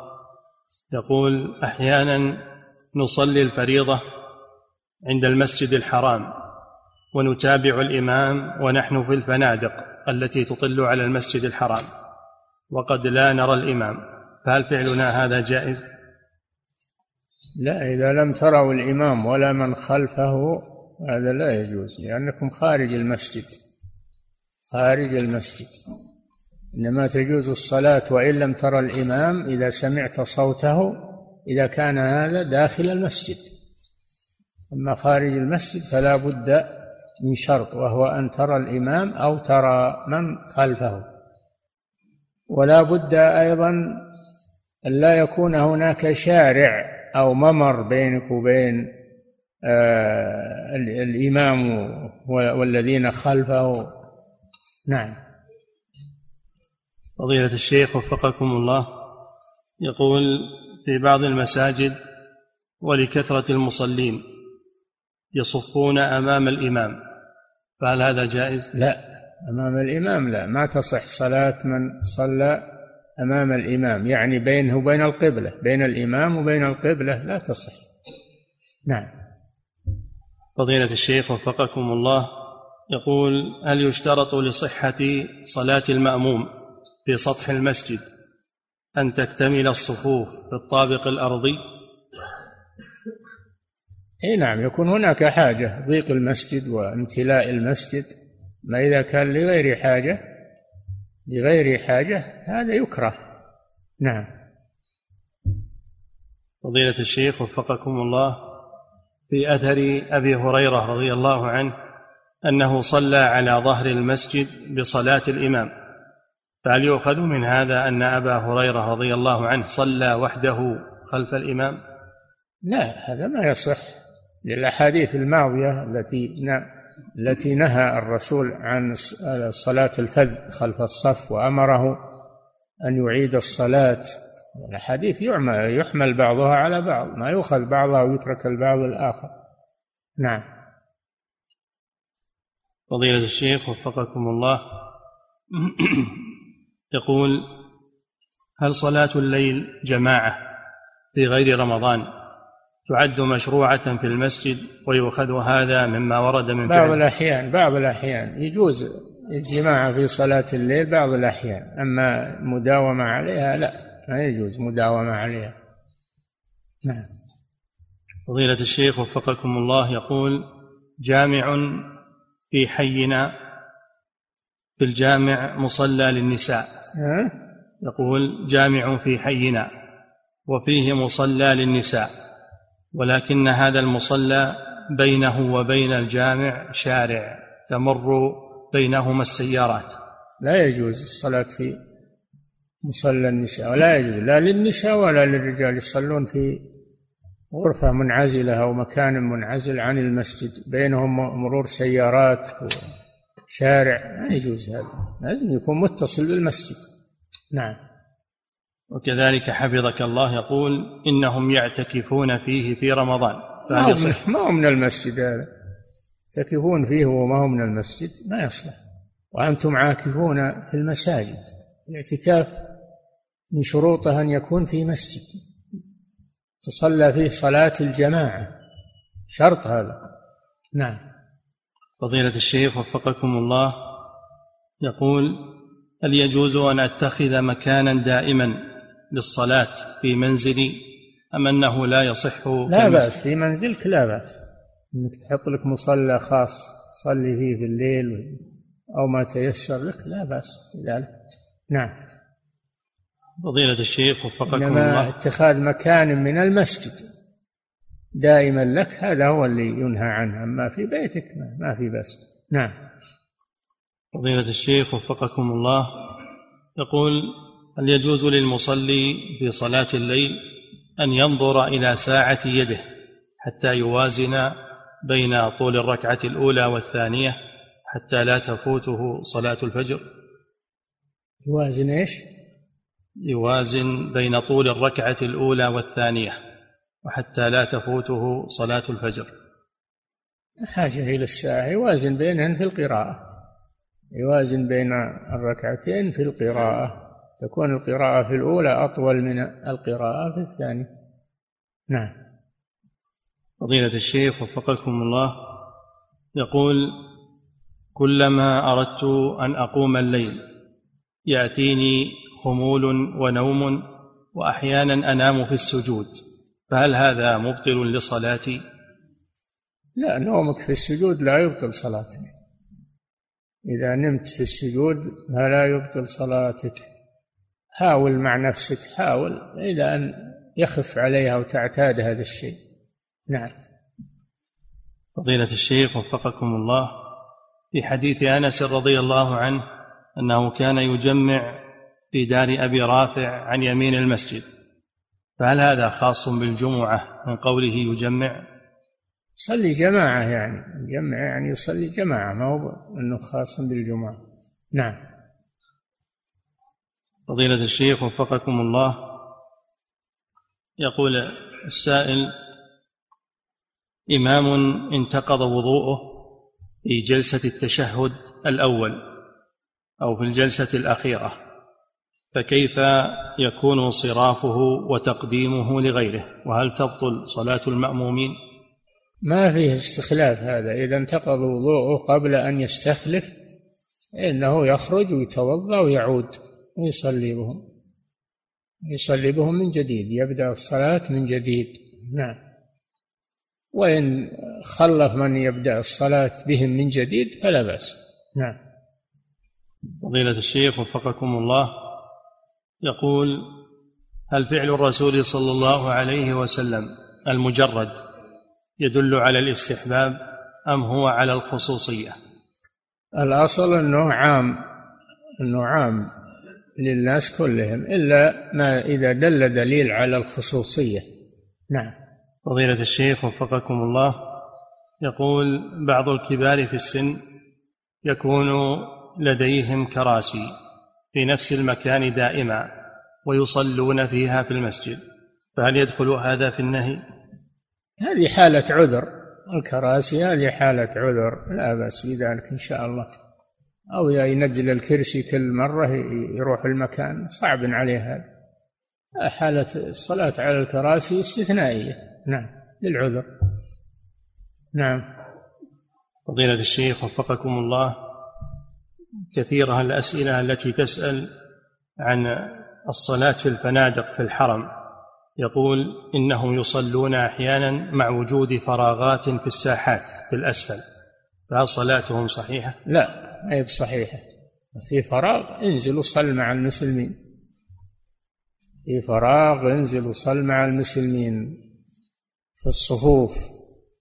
يقول أحيانا نصلي الفريضة عند المسجد الحرام ونتابع الإمام ونحن في الفنادق التي تطل على المسجد الحرام. وقد لا نرى الإمام. فهل فعلنا هذا جائز؟ لا إذا لم تروا الإمام ولا من خلفه هذا لا يجوز لأنكم خارج المسجد. خارج المسجد. إنما تجوز الصلاة وإن لم ترى الإمام إذا سمعت صوته إذا كان هذا داخل المسجد. أما خارج المسجد فلا بد من شرط وهو أن ترى الإمام أو ترى من خلفه. ولا بد أيضا أن لا يكون هناك شارع أو ممر بينك وبين آه الإمام والذين خلفه. نعم. فضيلة الشيخ وفقكم الله يقول في بعض المساجد ولكثرة المصلين يصفون أمام الإمام. فهل هذا جائز؟ لا أمام الإمام لا. ما تصح صلاة من صلى أمام الإمام. يعني بينه وبين القبلة. بين الإمام وبين القبلة لا تصح. نعم. فضيلة الشيخ وفقكم الله يقول هل يشترط لصحة صلاة المأموم في سطح المسجد أن تكتمل الصفوف في الطابق الأرضي؟ إي نعم يكون هناك حاجة ضيق المسجد وامتلاء المسجد ما إذا كان لغير حاجة لغير حاجة هذا يكره. نعم. فضيلة الشيخ وفقكم الله في أثر أبي هريرة رضي الله عنه أنه صلى على ظهر المسجد بصلاة الإمام. فهل يؤخذ من هذا أن أبا هريرة رضي الله عنه صلى وحده خلف الإمام؟ لا هذا ما يصح. للأحاديث الماضية التي التي نهى الرسول عن صلاة الفذ خلف الصف وأمره أن يعيد الصلاة. الأحاديث يحمل بعضها على بعض ما يؤخذ بعضها ويترك البعض الآخر. نعم. فضيلة الشيخ وفقكم الله. يقول هل صلاة الليل جماعة في غير رمضان؟ تعد مشروعة في المسجد ويؤخذ هذا مما ورد من بعض فعل. الأحيان بعض الأحيان يجوز الجماعة في صلاة الليل بعض الأحيان أما مداومة عليها لا ما يجوز مداومة عليها. نعم. فضيلة الشيخ وفقكم الله يقول جامع في حينا في الجامع مصلى للنساء. يقول جامع في حينا وفيه مصلى للنساء. ولكن هذا المصلى بينه وبين الجامع شارع تمر بينهما السيارات. لا يجوز الصلاة في مصلى النساء ولا يجوز لا للنساء ولا للرجال يصلون في غرفة منعزلة أو مكان منعزل عن المسجد بينهم مرور سيارات شارع ما يجوز هذا لازم يكون متصل بالمسجد. نعم. وكذلك حفظك الله يقول إنهم يعتكفون فيه في رمضان. ما هو, يصح؟ ما هو من المسجد هذا؟ يعتكفون فيه وما هو من المسجد؟ ما يصلح. وأنتم عاكفون في المساجد. الاعتكاف من شروطه أن يكون في مسجد. تصلى فيه صلاة الجماعة. شرط هذا. نعم. فضيلة الشيخ وفقكم الله يقول هل يجوز أن أتخذ مكانا دائما للصلاة في منزلي أم أنه لا يصح لا بأس في منزلك لا بأس. أنك تحط لك مصلى خاص تصلي فيه في الليل أو ما تيسر لك لا بأس بذلك نعم. فضيلة الشيخ وفقكم إنما الله. اتخاذ مكان من المسجد دائما لك هذا هو اللي ينهى عنه. أما في بيتك ما في بس نعم. فضيلة الشيخ وفقكم الله. يقول هل يجوز للمصلي في صلاة الليل أن ينظر إلى ساعة يده حتى يوازن بين طول الركعة الأولى والثانية حتى لا تفوته صلاة الفجر؟ يوازن إيش؟ يوازن بين طول الركعة الأولى والثانية وحتى لا تفوته صلاة الفجر. حاجة إلى الساعة. يوازن بينهن في القراءة. يوازن بين الركعتين في القراءة. تكون القراءة في الأولى أطول من القراءة في الثانية. نعم. فضيلة الشيخ وفقكم الله يقول كلما أردت أن أقوم الليل يأتيني خمول ونوم وأحيانا أنام في السجود فهل هذا مبطل لصلاتي؟ لا نومك في السجود لا يبطل صلاتك. إذا نمت في السجود لا يبطل صلاتك. حاول مع نفسك حاول إلى أن يخف عليها وتعتاد هذا الشيء. نعم. فضيلة الشيخ وفقكم الله في حديث أنس رضي الله عنه أنه كان يجمع في دار أبي رافع عن يمين المسجد. فهل هذا خاص بالجمعة من قوله يجمع؟ صلي جماعة يعني جمع يعني يصلي جماعة ما هو أنه خاص بالجمعة. نعم. فضيلة الشيخ وفقكم الله. يقول السائل إمام انتقض وضوءه في جلسة التشهد الأول أو في الجلسة الأخيرة فكيف يكون صرافه وتقديمه لغيره؟ وهل تبطل صلاة المأمومين؟ ما فيه استخلاف هذا. إذا انتقض وضوءه قبل أن يستخلف إنه يخرج ويتوضأ ويعود. ويصلي بهم يصلي بهم من جديد يبدأ الصلاة من جديد. نعم. وإن خلف من يبدأ الصلاة بهم من جديد فلا بأس. نعم. فضيلة الشيخ وفقكم الله يقول هل فعل الرسول صلى الله عليه وسلم المجرد يدل على الاستحباب أم هو على الخصوصية؟ الأصل أنه عام أنه عام. للناس كلهم إلا ما إذا دل دليل على الخصوصية. نعم. فضيلة الشيخ وفقكم الله يقول بعض الكبار في السن يكون لديهم كراسي في نفس المكان دائما ويصلون فيها في المسجد فهل يدخل هذا في النهي؟ هذه حالة عذر. الكراسي هذه حالة عذر. لا بأس بذلك إن شاء الله. أو ينزل الكرسي كل مرة يروح المكان. صعب عليه هذا. حالة الصلاة على الكراسي استثنائية. نعم. للعذر. نعم. فضيلة الشيخ وفقكم الله كثيرة الأسئلة التي تسأل عن الصلاة في الفنادق في الحرم. يقول إنهم يصلون أحيانا مع وجود فراغات في الساحات في الأسفل فهل صلاتهم صحيحة؟ لا. ما هي بصحيحة. في فراغ انزل وصل مع المسلمين. في فراغ انزل وصل مع المسلمين. في الصفوف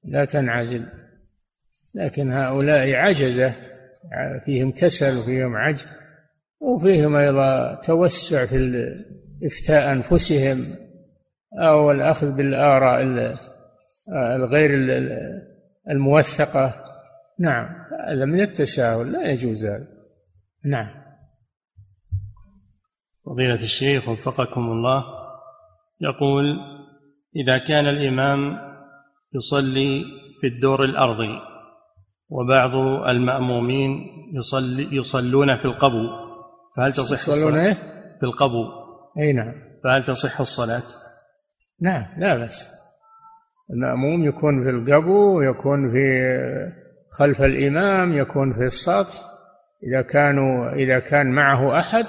لا تنعزل. لكن هؤلاء عجزة. فيهم كسل وفيهم عجز. وفيهم أيضا توسع في إفتاء أنفسهم. أو الأخذ بالآراء الغير الموثقة. نعم. هذا من التساهل لا يجوز هذا. نعم. فضيلة الشيخ وفقكم الله يقول إذا كان الإمام يصلي في الدور الأرضي وبعض المأمومين يصلي يصلون في القبو فهل تصح يصلون إيه؟ في القبو. أي نعم. فهل تصح الصلاة؟ نعم لا بأس. المأموم يكون في القبو يكون في خلف الإمام يكون في السطح. إذا كانوا إذا كان معه أحد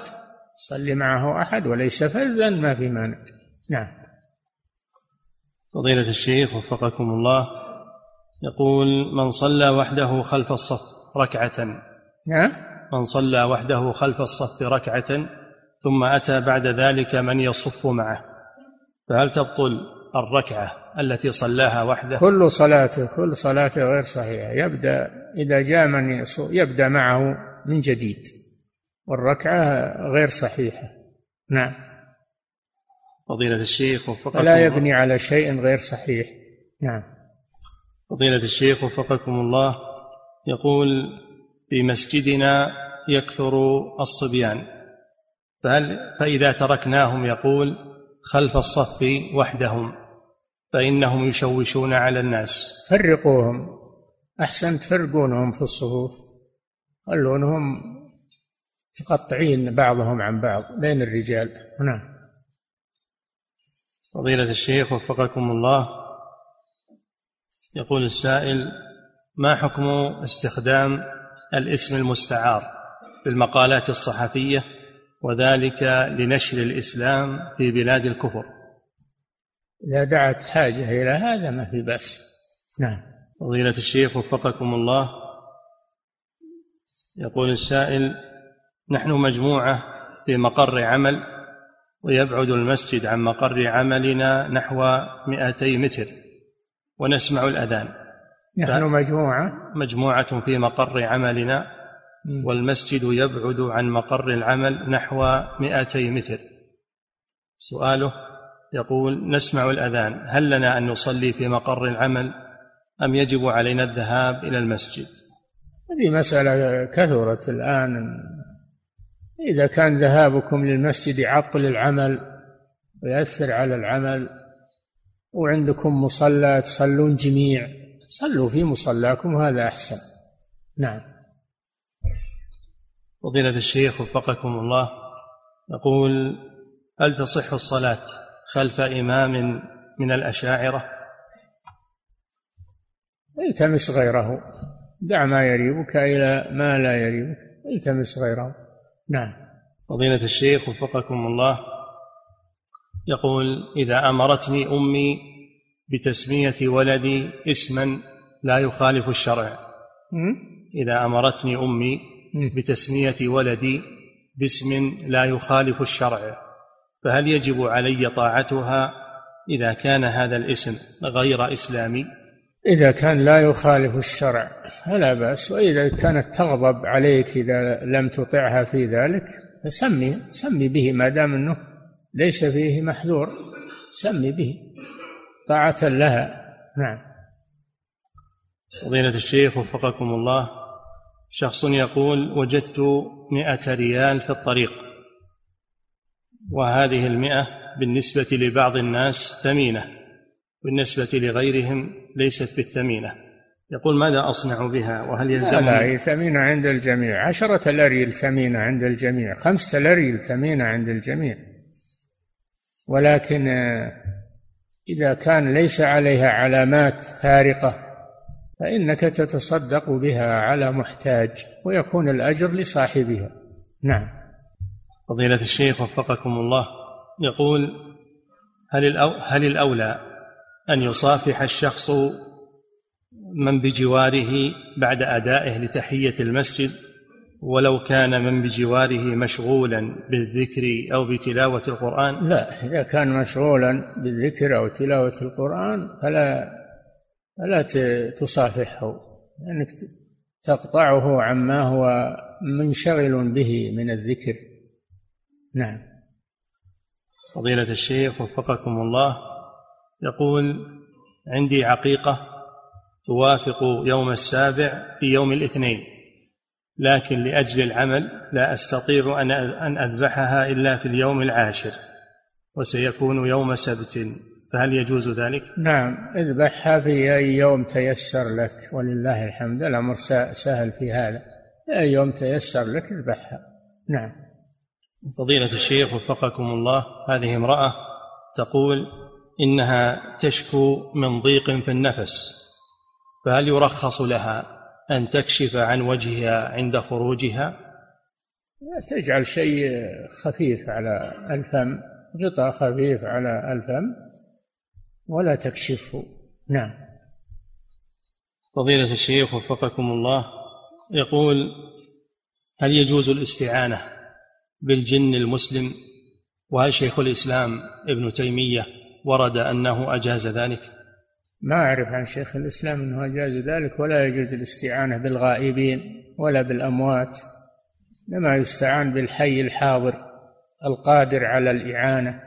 صلي معه أحد وليس فذا ما في مانع. نعم. فضيلة الشيخ وفقكم الله يقول من صلى وحده خلف الصف ركعة. نعم من صلى وحده خلف الصف ركعة ثم أتى بعد ذلك من يصف معه. فهل تبطل؟ الركعة التي صلاها وحده. كل صلاته كل صلاته غير صحيحة. يبدأ إذا جاء من يبدأ معه من جديد. والركعة غير صحيحة. نعم. فضيلة الشيخ وفقكم لا يبني على شيء غير صحيح. نعم. فضيلة الشيخ وفقكم الله. يقول في مسجدنا يكثر الصبيان. فهل فإذا تركناهم يقول خلف الصف وحدهم. فإنهم يشوشون على الناس. فرقوهم. أحسن تفرقونهم في الصفوف. خلونهم متقطعين بعضهم عن بعض بين الرجال. نعم فضيلة الشيخ وفقكم الله. يقول السائل ما حكم استخدام الاسم المستعار في المقالات الصحفية وذلك لنشر الإسلام في بلاد الكفر؟ إذا دعت حاجة إلى هذا ما في بأس. نعم. فضيلة الشيخ وفقكم الله. يقول السائل نحن مجموعة في مقر عمل ويبعد المسجد عن مقر عملنا نحو 200 متر ونسمع الأذان. نحن مجموعة. مجموعة في مقر عملنا والمسجد يبعد عن مقر العمل نحو 200 متر. سؤاله يقول نسمع الأذان هل لنا أن نصلي في مقر العمل أم يجب علينا الذهاب إلى المسجد؟ هذه مسألة كثرت الآن. إذا كان ذهابكم للمسجد يعطل العمل ويأثر على العمل وعندكم مصلى تصلون جميع صلوا في مصلاكم وهذا أحسن. نعم. فضيلة الشيخ وفقكم الله يقول هل تصح الصلاة خلف إمام من الأشاعرة؟ التمس غيره. دع ما يريبك إلى ما لا يريبك. التمس غيره. نعم. فضيلة الشيخ وفقكم الله يقول إذا أمرتني أمي بتسمية ولدي اسما لا يخالف الشرع. إذا أمرتني أمي بتسمية ولدي باسم لا يخالف الشرع. فهل يجب علي طاعتها إذا كان هذا الاسم غير إسلامي؟ إذا كان لا يخالف الشرع فلا بأس. وإذا كانت تغضب عليك إذا لم تطعها في ذلك فسمي سمي به ما دام أنه ليس فيه محذور. سمي به. طاعة لها. نعم. فضيلة الشيخ وفقكم الله شخص يقول وجدت مئة ريال في الطريق. وهذه المئة بالنسبة لبعض الناس ثمينة بالنسبة لغيرهم ليست بالثمينة. يقول ماذا أصنع بها؟ وهل يلزمني؟ لا هي ثمينة عند الجميع. عشرة لريل ثمينة عند الجميع. خمسة لريل ثمينة عند الجميع. ولكن إذا كان ليس عليها علامات فارقة فإنك تتصدق بها على محتاج ويكون الأجر لصاحبها. نعم. فضيلة الشيخ وفقكم الله يقول هل هل الأولى أن يصافح الشخص من بجواره بعد أدائه لتحية المسجد ولو كان من بجواره مشغولا بالذكر أو بتلاوة القرآن؟ لا إذا كان مشغولا بالذكر أو تلاوة القرآن فلا فلا تصافحه لأنك تقطعه عما هو منشغل به من الذكر. نعم. فضيلة الشيخ وفقكم الله يقول عندي عقيقة توافق يوم السابع في يوم الاثنين لكن لأجل العمل لا أستطيع أن أن أذبحها إلا في اليوم العاشر وسيكون يوم سبت فهل يجوز ذلك؟ نعم. اذبحها في أي يوم تيسر لك ولله الحمد الأمر سهل في هذا. أي يوم تيسر لك اذبحها. نعم. فضيلة الشيخ وفقكم الله هذه امرأة تقول إنها تشكو من ضيق في النفس فهل يرخص لها أن تكشف عن وجهها عند خروجها؟ تجعل شيء خفيف على الفم غطاء خفيف على الفم ولا تكشفه نعم فضيلة الشيخ وفقكم الله يقول هل يجوز الاستعانة بالجن المسلم. وهل شيخ الإسلام ابن تيمية ورد أنه أجاز ذلك؟ ما أعرف عن شيخ الإسلام أنه أجاز ذلك ولا يجوز الاستعانة بالغائبين ولا بالأموات لما يستعان بالحي الحاضر القادر على الإعانة.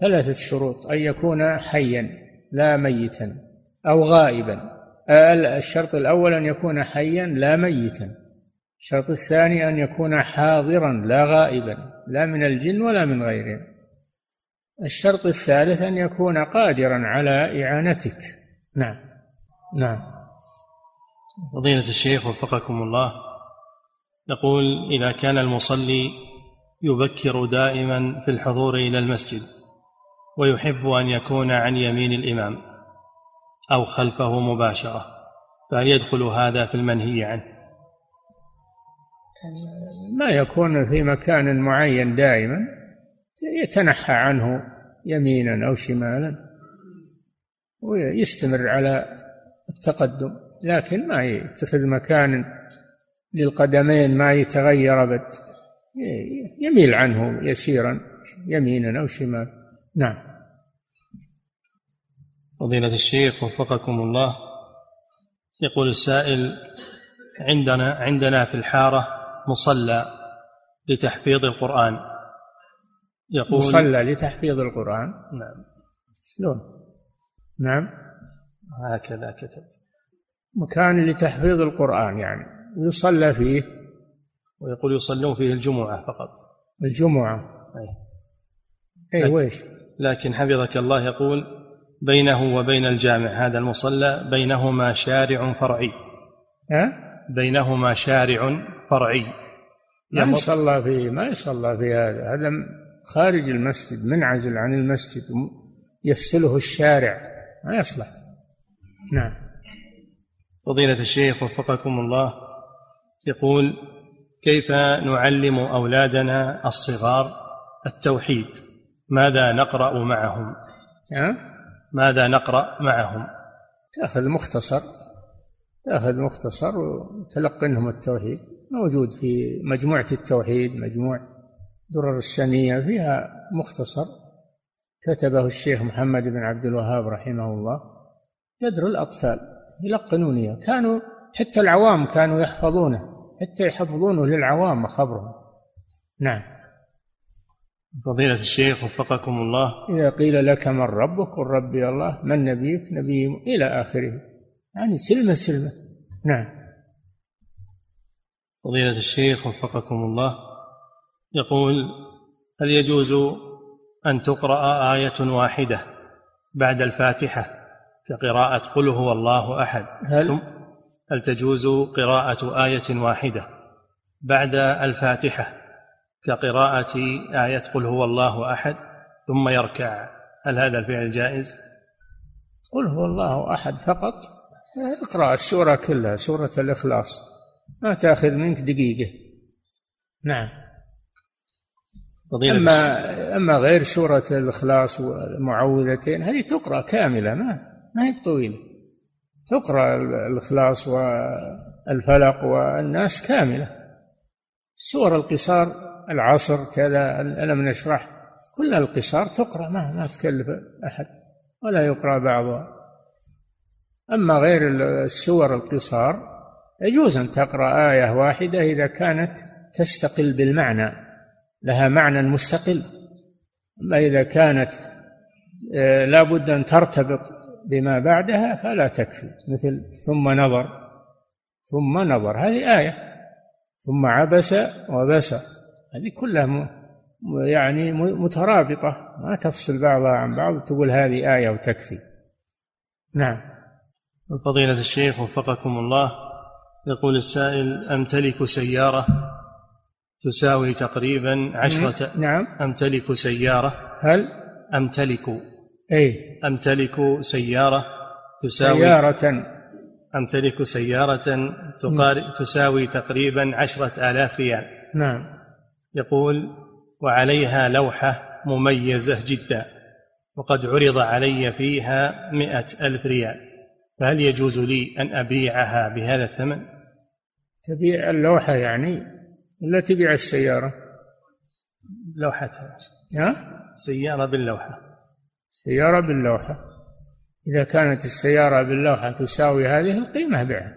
ثلاثة شروط أن يكون حيا لا ميتا أو غائبا. الشرط الأول أن يكون حيا لا ميتا. الشرط الثاني أن يكون حاضرا لا غائبا لا من الجن ولا من غيرهم. الشرط الثالث أن يكون قادرا على إعانتك. نعم. نعم. فضيلة الشيخ وفقكم الله. يقول إذا كان المصلي يبكر دائما في الحضور إلى المسجد ويحب أن يكون عن يمين الإمام أو خلفه مباشرة فهل يدخل هذا في المنهي عنه؟ ما يكون في مكان معين دائما يتنحى عنه يمينا أو شمالا ويستمر على التقدم لكن ما يتخذ مكان للقدمين ما يتغير أبد يميل عنه يسيرا يمينا أو شمالا. نعم. فضيلة الشيخ وفقكم الله يقول السائل عندنا عندنا في الحارة مصلى لتحفيظ القرآن. يقول مصلى لتحفيظ القرآن. نعم. شلون؟ نعم. هكذا كتب. مكان لتحفيظ القرآن يعني. يصلى فيه. ويقول يصلون فيه الجمعة فقط. الجمعة. أي, أي ويش لكن حفظك الله يقول بينه وبين الجامع هذا المصلى بينهما شارع فرعي. ها؟ بينهما شارع فرعي. ما يصلى فيه ما يصلى في هذا. هذا خارج المسجد منعزل عن المسجد يفصله الشارع. ما يصلح نعم. فضيلة الشيخ وفقكم الله يقول كيف نعلم أولادنا الصغار التوحيد؟ ماذا نقرأ معهم؟ ها؟ ماذا نقرأ معهم؟ تأخذ مختصر. تأخذ مختصر وتلقنهم التوحيد. موجود في مجموعة التوحيد مجموع درر السنية فيها مختصر كتبه الشيخ محمد بن عبد الوهاب رحمه الله يدر الأطفال يلقنون إياه كانوا حتى العوام كانوا يحفظونه حتى يحفظونه للعوام خبرهم. نعم. فضيلة الشيخ وفقكم الله. إذا قيل لك من ربك قل ربي الله من نبيك نبي إلى آخره. يعني سلمة سلمة. نعم. فضيلة الشيخ وفقكم الله. يقول هل يجوز أن تقرأ آية واحدة بعد الفاتحة كقراءة قل هو الله أحد؟ هل؟ هل تجوز قراءة آية واحدة بعد الفاتحة كقراءة آية قل هو الله أحد ثم يركع؟ هل هذا الفعل جائز؟ قل هو الله أحد فقط. اقرأ السورة كلها سورة الإخلاص. ما تأخذ منك دقيقة. نعم. فضيلة أما أما غير سورة الإخلاص والمعوذتين هذه تقرأ كاملة ما ما هي طويلة. تقرأ الإخلاص والفلق والناس كاملة. سور القصار العصر كذا ألم نشرح كل القصار تقرأ ما ما تكلف أحد ولا يقرأ بعضها. أما غير السور القصار يجوز أن تقرأ آية واحدة إذا كانت تستقل بالمعنى لها معنى مستقل. أما إذا كانت آه، لا بد أن ترتبط بما بعدها فلا تكفي مثل ثم نظر ثم نظر هذه آية. ثم عبس وبسر هذه كلها يعني مترابطة ما تفصل بعضها عن بعض تقول هذه آية وتكفي. نعم. فضيلة الشيخ وفقكم الله. يقول السائل أمتلك سيارة تساوي تقريبا عشرة نعم. أمتلك سيارة؟ هل؟ أمتلك أي أمتلك سيارة تساوي سيارة. أمتلك سيارة تقارب تساوي تقريبا عشرة آلاف ريال. نعم. يقول وعليها لوحة مميزة جدا وقد عرض علي فيها مئة ألف ريال. فهل يجوز لي أن أبيعها بهذا الثمن؟ تبيع اللوحة يعني ولا تبيع السيارة. لوحتها. ها؟ سيارة باللوحة. سيارة باللوحة. إذا كانت السيارة باللوحة تساوي هذه القيمة بيعها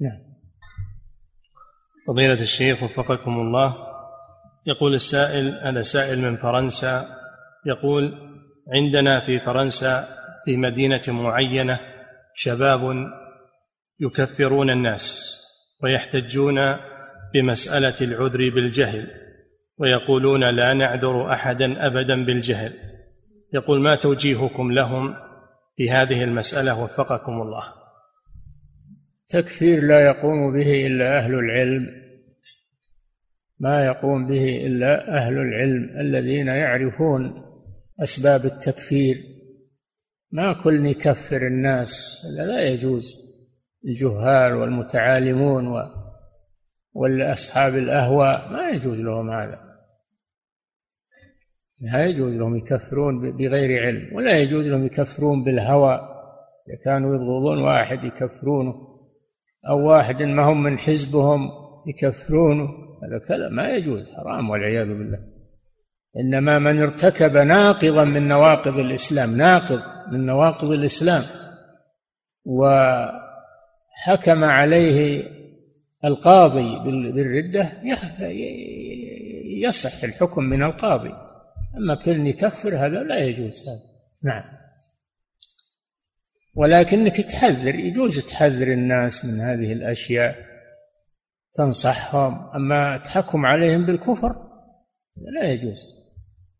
نعم. فضيلة الشيخ وفقكم الله يقول السائل هذا سائل من فرنسا يقول عندنا في فرنسا في مدينة معينة شباب يكفرون الناس. ويحتجون بمسألة العذر بالجهل ويقولون لا نعذر أحدا أبدا بالجهل. يقول ما توجيهكم لهم في هذه المسألة؟ وفقكم الله. تكفير لا يقوم به إلا أهل العلم. ما يقوم به إلا أهل العلم الذين يعرفون أسباب التكفير. ما كل يكفر الناس لا يجوز. الجهال والمتعالمون و والأصحاب الأهواء ما يجوز لهم هذا. لا يجوز لهم يكفرون بغير علم ولا يجوز لهم يكفرون بالهوى. إذا كانوا يبغضون واحد يكفرونه أو واحد ما هم من حزبهم يكفرونه هذا كلام ما يجوز حرام والعياذ بالله. إنما من ارتكب ناقضا من نواقض الإسلام ناقض من نواقض الإسلام وحكم عليه القاضي بالردة يصح الحكم من القاضي. أما كل يكفر هذا لا يجوز هذا. نعم. ولكنك تحذر يجوز تحذر الناس من هذه الأشياء تنصحهم. أما تحكم عليهم بالكفر لا يجوز.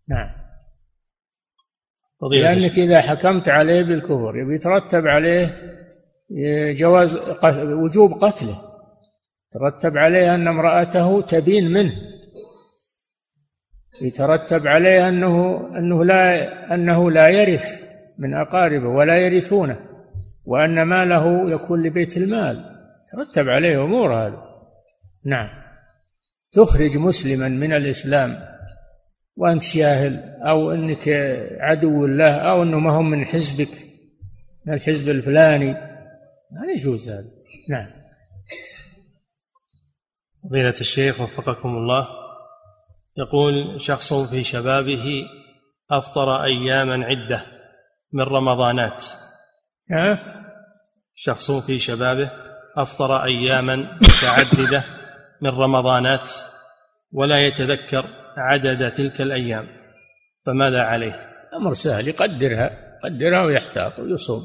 نعم. لأنك إذا حكمت عليه بالكفر يبي يترتب عليه جواز وجوب قتله. ترتب عليه أن امرأته تبين منه. يترتب عليه أنه أنه لا أنه لا يرث من أقاربه ولا يرثونه وأن ماله يكون لبيت المال. ترتب عليه أمور هذا نعم. تخرج مسلما من الإسلام وأنت جاهل أو أنك عدو الله أو أنه ما هم من حزبك من الحزب الفلاني. ما يجوز هذا. نعم. فضيلة الشيخ وفقكم الله يقول شخص في شبابه أفطر أياما عدة من رمضانات. ها؟ شخص في شبابه أفطر أياما متعددة من رمضانات ولا يتذكر عدد تلك الأيام فماذا عليه؟ أمر سهل يقدرها يقدرها ويحتاط ويصوم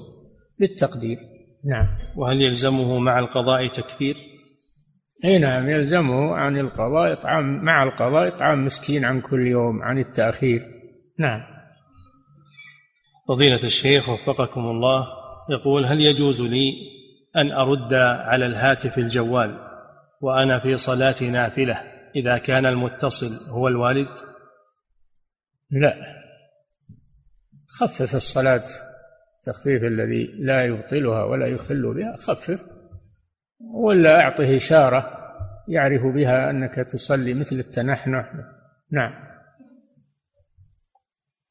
بالتقدير نعم. وهل يلزمه مع القضاء تكفير؟ إي نعم يلزمه عن القضاء إطعام مع القضاء إطعام مسكين عن كل يوم عن التأخير. نعم. فضيلة الشيخ وفقكم الله يقول هل يجوز لي أن أرد على الهاتف الجوال وأنا في صلاة نافلة إذا كان المتصل هو الوالد؟ لا. خفف الصلاة. التخفيف الذي لا يبطلها ولا يخل بها خفف. ولا أعطه إشارة يعرف بها أنك تصلي مثل التنحنح. نعم.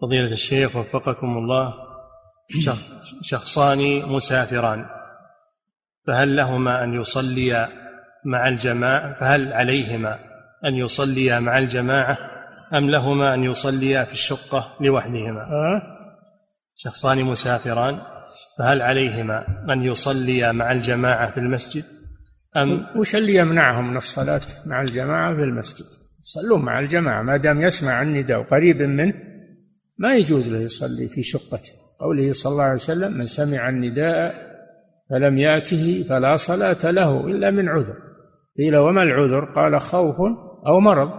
فضيلة الشيخ وفقكم الله. شخصان مسافران. فهل لهما أن يصليا مع الجماعة؟ فهل عليهما أن يصليا مع الجماعة أم لهما أن يصليا في الشقة لوحدهما؟ أه؟ شخصان مسافران فهل عليهما أن يصليا مع الجماعة في المسجد؟ أم وش اللي يمنعهم من الصلاة مع الجماعة في المسجد. يصلون مع الجماعة ما دام يسمع النداء قريب منه ما يجوز له يصلي في شقته. قوله صلى الله عليه وسلم من سمع النداء فلم يأته فلا صلاة له إلا من عذر. قيل وما العذر؟ قال خوف أو مرض.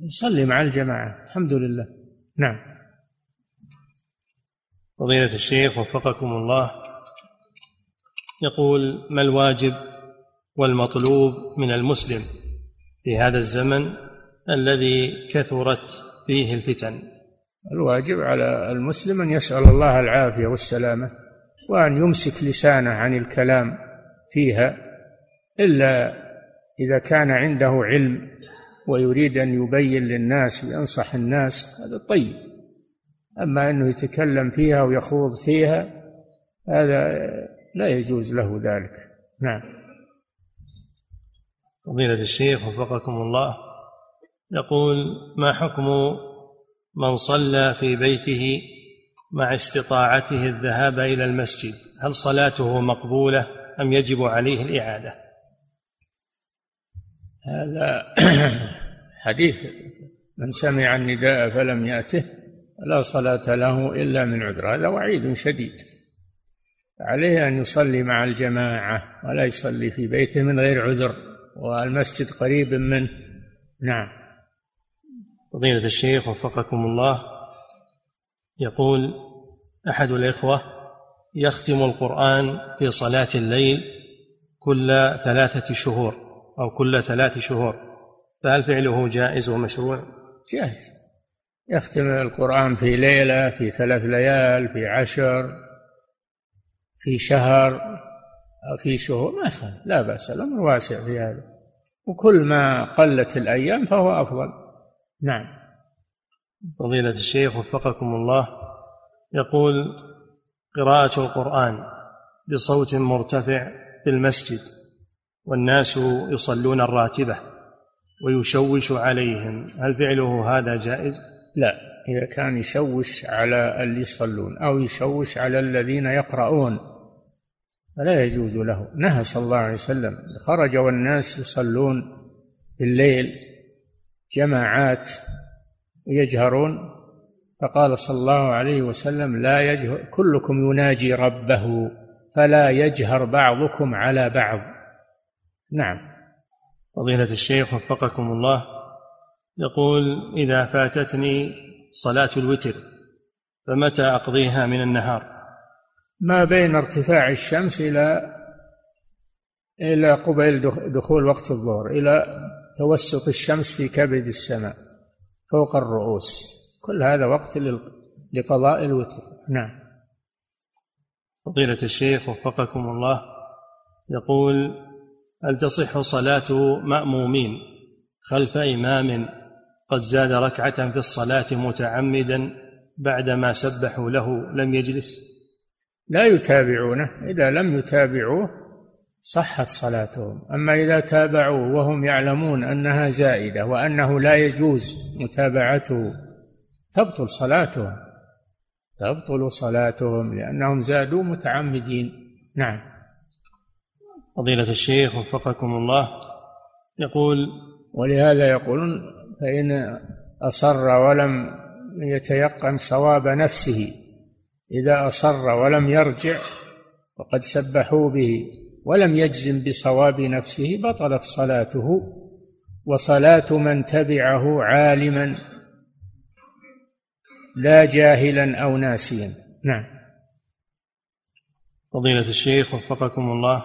يصلي مع الجماعة الحمد لله. نعم. فضيلة الشيخ وفقكم الله. يقول ما الواجب والمطلوب من المسلم في هذا الزمن الذي كثرت فيه الفتن؟ الواجب على المسلم أن يسأل الله العافية والسلامة وأن يمسك لسانه عن الكلام فيها إلا إذا كان عنده علم ويريد أن يبين للناس وينصح الناس هذا طيب. أما أنه يتكلم فيها ويخوض فيها هذا لا يجوز له ذلك. نعم. فضيلة الشيخ وفقكم الله يقول ما حكم من صلى في بيته مع استطاعته الذهاب إلى المسجد؟ هل صلاته مقبولة أم يجب عليه الإعادة؟ هذا حديث من سمع النداء فلم يأته. لا صلاة له إلا من عذر هذا وعيد شديد. عليه أن يصلي مع الجماعة ولا يصلي في بيته من غير عذر والمسجد قريب منه. نعم. فضيلة الشيخ وفقكم الله يقول أحد الإخوة يختم القرآن في صلاة الليل كل ثلاثة شهور أو كل ثلاث شهور فهل فعله جائز ومشروع؟ جائز. يختم القرآن في ليلة في ثلاث ليال في عشر في شهر أو في شهور ما لا بأس الأمر واسع في هذا. وكل ما قلت الأيام فهو أفضل. نعم. فضيلة الشيخ وفقكم الله يقول قراءة القرآن بصوت مرتفع في المسجد والناس يصلون الراتبة ويشوش عليهم هل فعله هذا جائز؟ لا إذا كان يشوش على اللي يصلون أو يشوش على الذين يقرؤون فلا يجوز له. نهى صلى الله عليه وسلم خرج والناس يصلون بالليل جماعات يجهرون فقال صلى الله عليه وسلم لا يجهر كلكم يناجي ربه فلا يجهر بعضكم على بعض. نعم. فضيلة الشيخ وفقكم الله يقول إذا فاتتني صلاة الوتر فمتى أقضيها من النهار؟ ما بين ارتفاع الشمس إلى إلى قبيل دخول وقت الظهر إلى توسط الشمس في كبد السماء فوق الرؤوس. كل هذا وقت لقضاء الوتر. نعم. فضيلة الشيخ وفقكم الله يقول هل تصح صلاة مأمومين خلف إمام قد زاد ركعة في الصلاة متعمدا بعدما سبحوا له لم يجلس. لا يتابعونه. إذا لم يتابعوه صحت صلاتهم. أما إذا تابعوا وهم يعلمون أنها زائدة وأنه لا يجوز متابعته تبطل صلاتهم. تبطل صلاتهم لأنهم زادوا متعمدين. نعم. فضيلة الشيخ وفقكم الله يقول ولهذا يقولون فإن أصر ولم يتيقن صواب نفسه. إذا أصر ولم يرجع وقد سبحوا به ولم يجزم بصواب نفسه بطلت صلاته وصلاة من تبعه عالما لا جاهلا أو ناسيا. نعم. فضيلة الشيخ وفقكم الله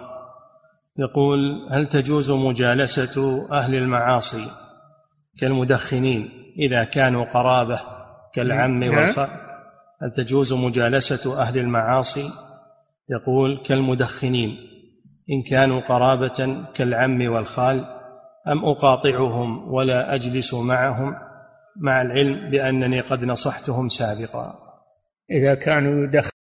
يقول هل تجوز مجالسة أهل المعاصي كالمدخنين إذا كانوا قرابة كالعم نعم. والخال هل تجوز مجالسة أهل المعاصي يقول كالمدخنين إن كانوا قرابة كالعم والخال أم أقاطعهم ولا أجلس معهم مع العلم بأنني قد نصحتهم سابقا إذا كانوا يدخن